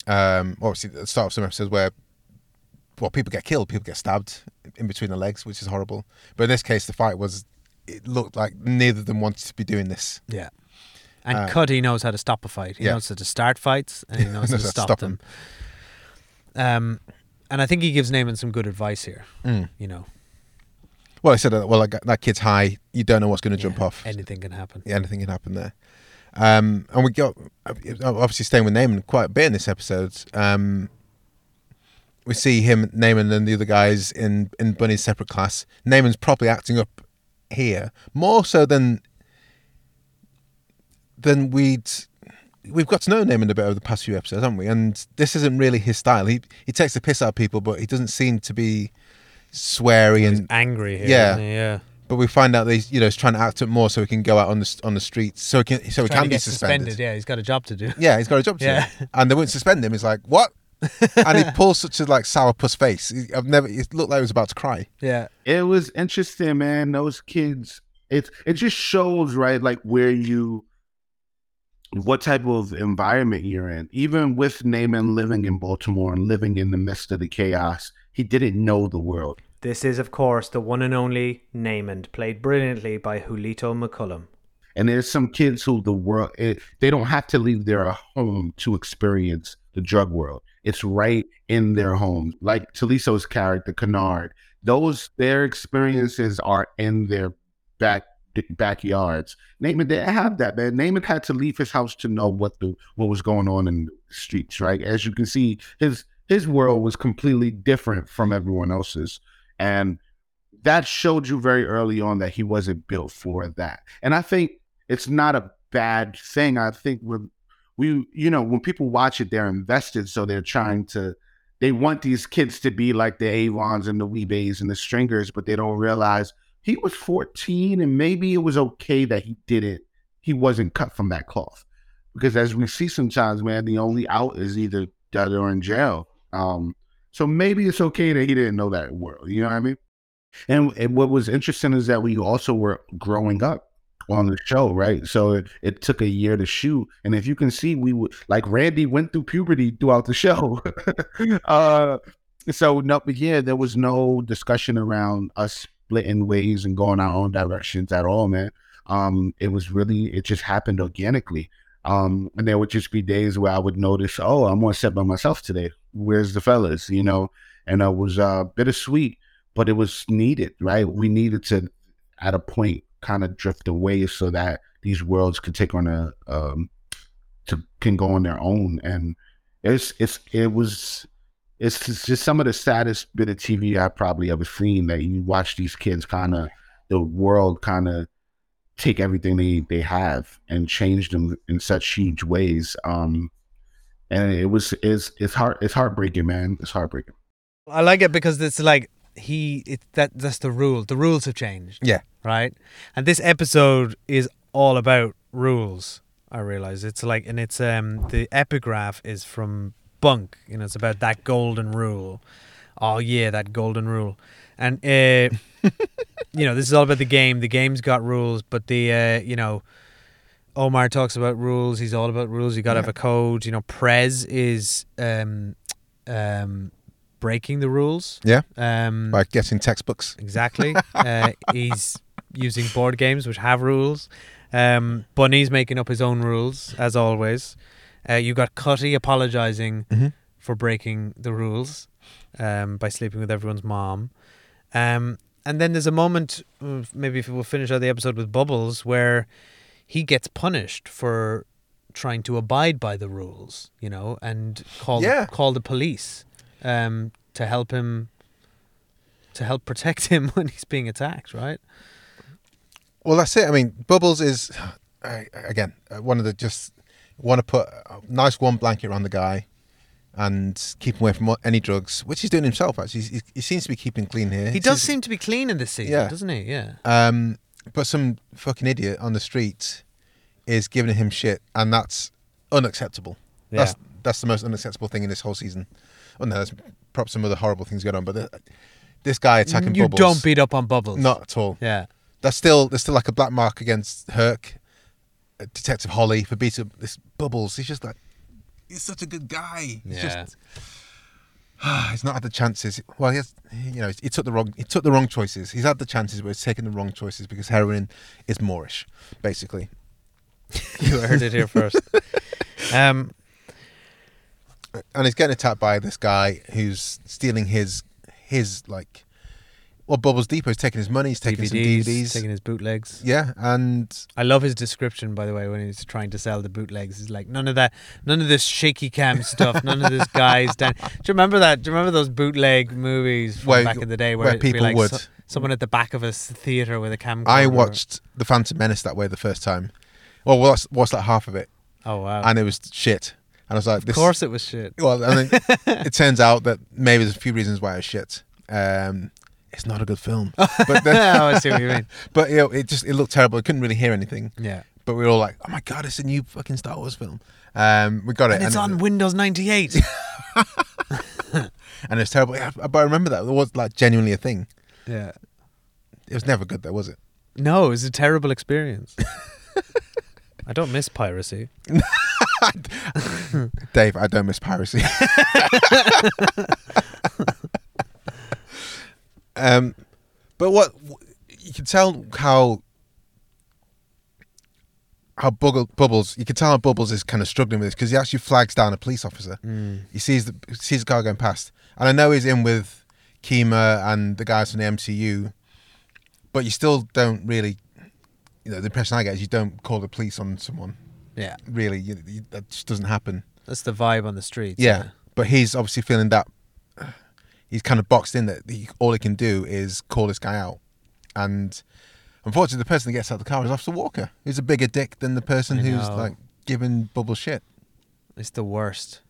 um, obviously at the start of some episodes where, well, people get killed, people get stabbed in between the legs, which is horrible. But in this case, the fight was. It looked like neither of them wanted to be doing this. Yeah. And Uh, Cutty knows how to stop a fight. He yeah. knows how to start fights and he [LAUGHS] knows how to stop, them. Um, and I think he gives Namond some good advice here. Mm. You know, Well, I said, uh, well, like, that kid's high. You don't know what's going to jump off. anything can happen. Yeah, anything can happen there. Um, and we got obviously staying with Namond quite a bit in this episode. Um, we see him, Namond, and the other guys in in Bunny's separate class. Namond's probably acting up here more so than than we'd we've got to know Namond a bit over the past few episodes, haven't we? And this isn't really his style. He he takes the piss out of people, but he doesn't seem to be sweary and angry here, Yeah, he? Yeah. But we find out that he's you know he's trying to act up more so he can go out on the on the streets so he can so he can be get suspended. Yeah, he's got a job to do. Yeah, he's got a job to Yeah. do. And they wouldn't suspend him. He's like, what? and he [LAUGHS] pulls such a like sourpuss face. I've never. It looked like he was about to cry. Yeah. It was interesting, man. Those kids, it it just shows, right, like where you what type of environment you're in. Even with Namond living in Baltimore and living in the midst of the chaos, he didn't know the world. This is, of course, the one and only Namond, played brilliantly by Julito McCullum. And there's some kids who the world it, they don't have to leave their home to experience the drug world. It's right in their home. Like Thuliso's character, Kennard, those their experiences are in their back backyards. Namond didn't have that, man. Namond had to leave his house to know what the what was going on in the streets, right? As you can see, his his world was completely different from everyone else's. And that showed you very early on that he wasn't built for that. And I think it's not a bad thing. I think when we, you know, when people watch it, they're invested. So they're trying to, they want these kids to be like the Avons and the Wee-Beys and the Stringers, but they don't realize he was 14 and maybe it was okay that he didn't, he wasn't cut from that cloth. Because as we see sometimes, man, the only out is either dead or in jail. Um, so maybe it's okay that he didn't know that world. You know what I mean? And, and what was interesting is that we also were growing up on the show, right? So it, it took a year to shoot. And if you can see, we would like Randy went through puberty throughout the show. [LAUGHS] uh, so no, but yeah, there was no discussion around us splitting ways and going our own directions at all, man. Um, it was really it just happened organically. Um, and there would just be days where I would notice, oh, I'm on set by myself today. Where's the fellas? You know, and it was uh, bittersweet, but it was needed, right? We needed to, at a point, kind of drift away so that these worlds could take on a, um, to can go on their own. And it's it's it was it's just some of the saddest bit of TV I've probably ever seen. That you watch these kids kind of the world kind of take everything they they have and change them in such huge ways. Um, and it was it's it's heart it's heartbreaking, man. It's heartbreaking. I like it because it's like he it that that's the rule. The rules have changed. Yeah. Right? And this episode is all about rules. I realize it's like and it's um the epigraph is from Bunk, you know, it's about that golden rule. Oh yeah, that golden rule. And uh [LAUGHS] you know, this is all about the game. The game's got rules, but the uh, you know, Omar talks about rules. He's all about rules. You got to have a code. You know, Prez is um, um, breaking the rules. Yeah. Um, By getting textbooks. Exactly. [LAUGHS] uh, he's using board games which have rules. Um, Bunny's making up his own rules as always. Uh, you got Cutty apologizing Mhm. for breaking the rules um, by sleeping with everyone's mom. Um, and then there's a moment, maybe if we'll finish out the episode with Bubbles, where he gets punished for trying to abide by the rules, you know, and call Yeah. call the police um, to help him to help protect him [LAUGHS] when he's being attacked, right? Well, that's it. I mean, Bubbles is [SIGHS] uh, again uh, one of the just want to put a nice warm blanket around the guy and keep him away from any drugs, which he's doing himself. Actually, he, he seems to be keeping clean here. He does seem to be clean in this season, Yeah. doesn't he? Yeah. Um, but some fucking idiot on the street is giving him shit, and that's unacceptable. That's Yeah. that's the most unacceptable thing in this whole season. Oh no, there's perhaps some other horrible things going on, but the, this guy attacking You Bubbles. don't beat up on Bubbles. Not at all. Yeah. That's still there's still like a black mark against Herc, Detective Holly for beating up this Bubbles. He's just like he's such a good guy. He's Yeah. just [SIGHS] he's not had the chances. Well, he has, you know, he took the wrong he took the wrong choices. He's had the chances, but he's taken the wrong choices because heroin is Moorish, basically. [LAUGHS] You heard it here first. [LAUGHS] Um, and he's getting attacked by this guy who's stealing his his like. Well, Bubbles Depot is taking his money. He's taking some DVDs, taking his bootlegs. Yeah, and I love his description, by the way, when he's trying to sell the bootlegs. He's like, none of that, none of this shaky cam [LAUGHS] stuff, none of this guys down. Do you remember that? Do you remember those bootleg movies from Where- back in the day where it'd be people like would. so- someone at the back of a s- theater with a camcorder? I watched The Phantom Menace that way the first time. Well, watched, watched like half of it. Oh, wow. And it was shit. And I was like, Of course it was shit. Well, and then [LAUGHS] it turns out that maybe there's a few reasons why it was shit. Um, it's not a good film. [LAUGHS] But [LAUGHS] Oh, I see what you mean. [LAUGHS] But you know, it just it looked terrible. I couldn't really hear anything. Yeah. But we were all like, "Oh my god, it's a new fucking Star Wars film." Um, we got it, And it's it- on Windows 98. and it's terrible. Yeah, but I remember that it was like genuinely a thing. Yeah. It was never good, though, was it? No, it was a terrible experience. I don't miss piracy. Dave, I don't miss piracy. Um, but what you can tell how how Bubbles, you can tell how Bubbles is kind of struggling with this because he actually flags down a police officer. Mm. He sees the sees the car going past, and I know he's in with Kima and the guys from the MCU, but you still don't really, you know, the impression I get is you don't call the police on someone. Yeah. really, you, you, that just doesn't happen. That's the vibe on the streets. Yeah, but he's obviously feeling that he's kind of boxed in that he, all he can do is call this guy out, and unfortunately, the person that gets out of the car is Officer Walker, who's a bigger dick than the person I who's know. like giving Bubbles shit. It's the worst.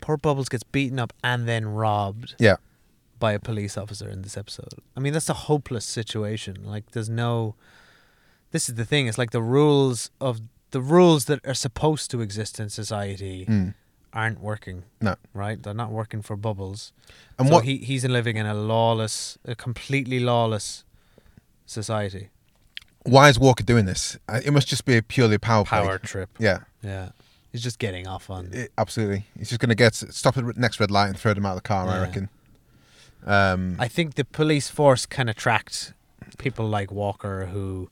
Poor Bubbles gets beaten up and then robbed. Yeah. By a police officer in this episode. I mean, that's a hopeless situation. Like, there's no. This is the thing. It's like the rules of the rules that are supposed to exist in society Mm. Aren't working. No. Right? They're not working for Bubbles. And so what- he he's living in a lawless, a completely lawless society. Why is Walker doing this? Uh, It must just be a purely power play. Power trip. Yeah. Yeah. He's just getting off on. It- absolutely. He's just going to get stop at the next red light and throw them out of the car. I reckon. Um, I think the police force can attract people like Walker who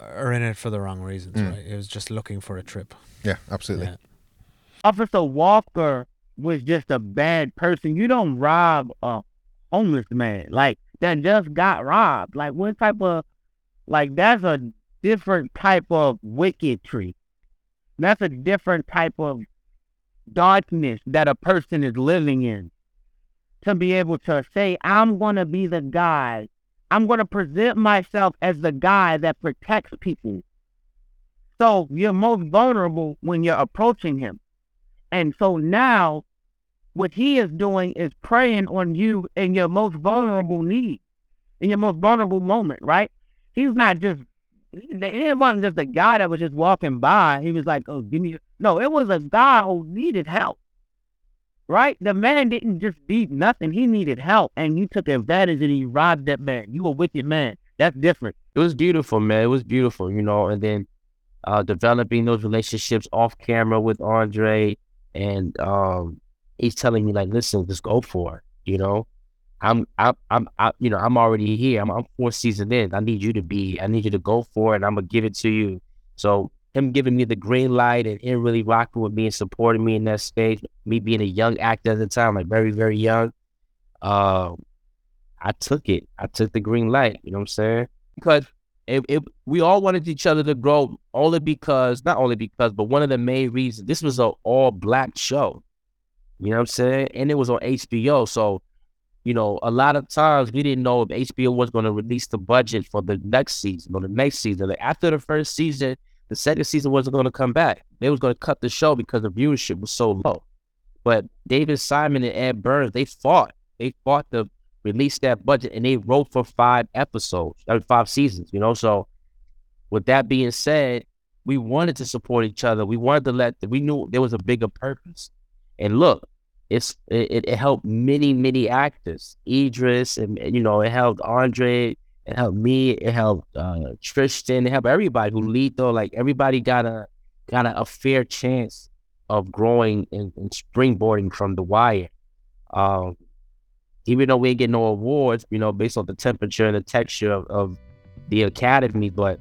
are in it for the wrong reasons, Mm. right? It was just looking for a trip. yeah, absolutely. Yeah. Officer Walker was just a bad person. You don't rob a homeless man like that just got robbed. Like what type of like that's a different type of wickedry. That's a different type of darkness that a person is living in. To be able to say, I'm gonna be the guy. I'm gonna present myself as the guy that protects people. So you're most vulnerable when you're approaching him. And so now what he is doing is preying on you in your most vulnerable need, in your most vulnerable moment, right? He's not just it wasn't just a guy that was just walking by. He was like, Oh, give me no, it was a guy who needed help. Right? The man didn't just need nothing. He needed help. And you took advantage and you robbed that man. You a wicked man. That's different. It was beautiful, man. It was beautiful, you know. And then uh, developing those relationships off camera with Andre, and um, he's telling me like, "Listen, just go for it." You know, I'm, I'm, I'm, I, you know, I'm already here. I'm, I'm four seasons in. I need you to be. I need you to go for it. and I'm gonna give it to you. So him giving me the green light and him really rocking with me and supporting me in that stage, me being a young actor at the time, like very, very young, uh, I took it. I took the green light. You know what I'm saying? Because it, it, we all wanted each other to grow only because, not only because, but one of the main reasons, this was an all black show. You know what I'm saying? And it was on HBO. So, you know, a lot of times we didn't know if HBO was going to release the budget for the next season or the next season. Like after the first season, the second season wasn't going to come back. They was going to cut the show because the viewership was so low. But David Simon and Ed Burns, they fought. They fought to release that budget and they wrote for five episodes, five seasons, you know? So with that being said, we wanted to support each other. We wanted to let, we knew there was a bigger purpose. And look, it's it, it helped many, many actors. Idris, and, you know, it helped Andre, it helped me, it helped uh, Tristan, it helped everybody who lead though. Like everybody got a got a, a fair chance of growing and, and springboarding from the wire. Um, even though we didn't get no awards, you know, based on the temperature and the texture of, of the academy, but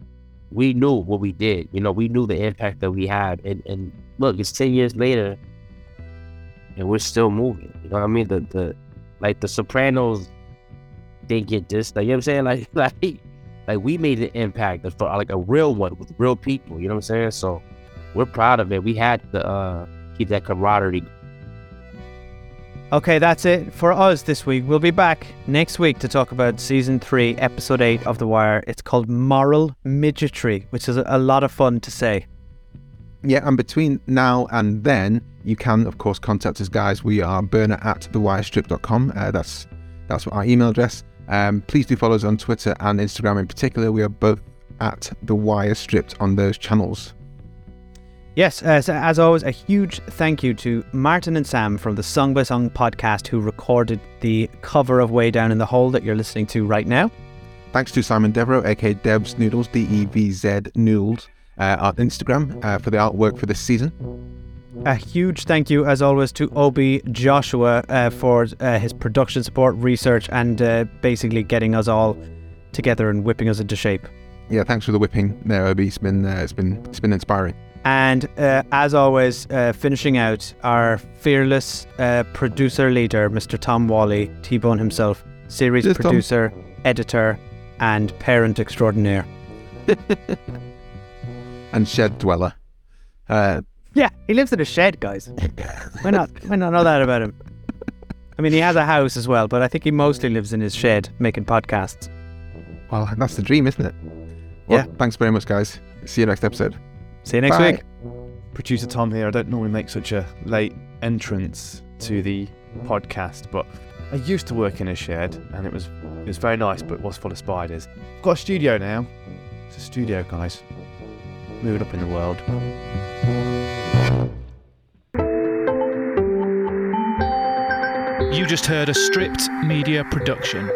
we knew what we did. You know, we knew the impact that we had. And, and look, it's 10 years later and we're still moving. You know what I mean? The, the, like the Sopranos didn't get this. Like, you know what I'm saying? [LAUGHS] Like, like, like we made an impact for like a real one with real people. You know what I'm saying? So we're proud of it. We had to uh, keep that camaraderie Okay, that's it for us this week. We'll be back next week to talk about season three, episode eight of The Wire. It's called Moral Midgetry, which is a lot of fun to say. Yeah, and between now and then, you can, of course, contact us, guys. We are burner at thewirestripped.com. Uh, that's that's our email address. Um, please do follow us on Twitter and Instagram in particular. We are both at The on those channels. Yes, as, as always, a huge thank you to Martin and Sam from the Song by Song podcast who recorded the cover of Way Down in the Hole that you're listening to right now. Thanks to Simon Devereaux, aka Devz Noodles, D E V Z Noodles, uh, on Instagram uh, for the artwork for this season. A huge thank you, as always, to Obi Joshua uh, for uh, his production support, research, and uh, basically getting us all together and whipping us into shape. Yeah, thanks for the whipping there, Obi. It's been uh, it's been it's been inspiring. And uh, as always, uh, finishing out our fearless uh, producer leader, Mr. Tom Wally, T Bone himself, series Tom. producer, editor, and parent extraordinaire. [LAUGHS] And shed dweller. Uh, Yeah, he lives in a shed, guys. [LAUGHS] why not? Why not know that about him? I mean, he has a house as well, but I think he mostly lives in his shed making podcasts. well, that's the dream, isn't it? Well, Yeah. Thanks very much, guys. See you next episode. See you next Bye. week. Producer Tom here. I don't normally make such a late entrance to the podcast, but I used to work in a shed and it was it was very nice, but it was full of spiders. I've got a studio now. It's a studio, guys. Moving up in the world. You just heard a stripped media production.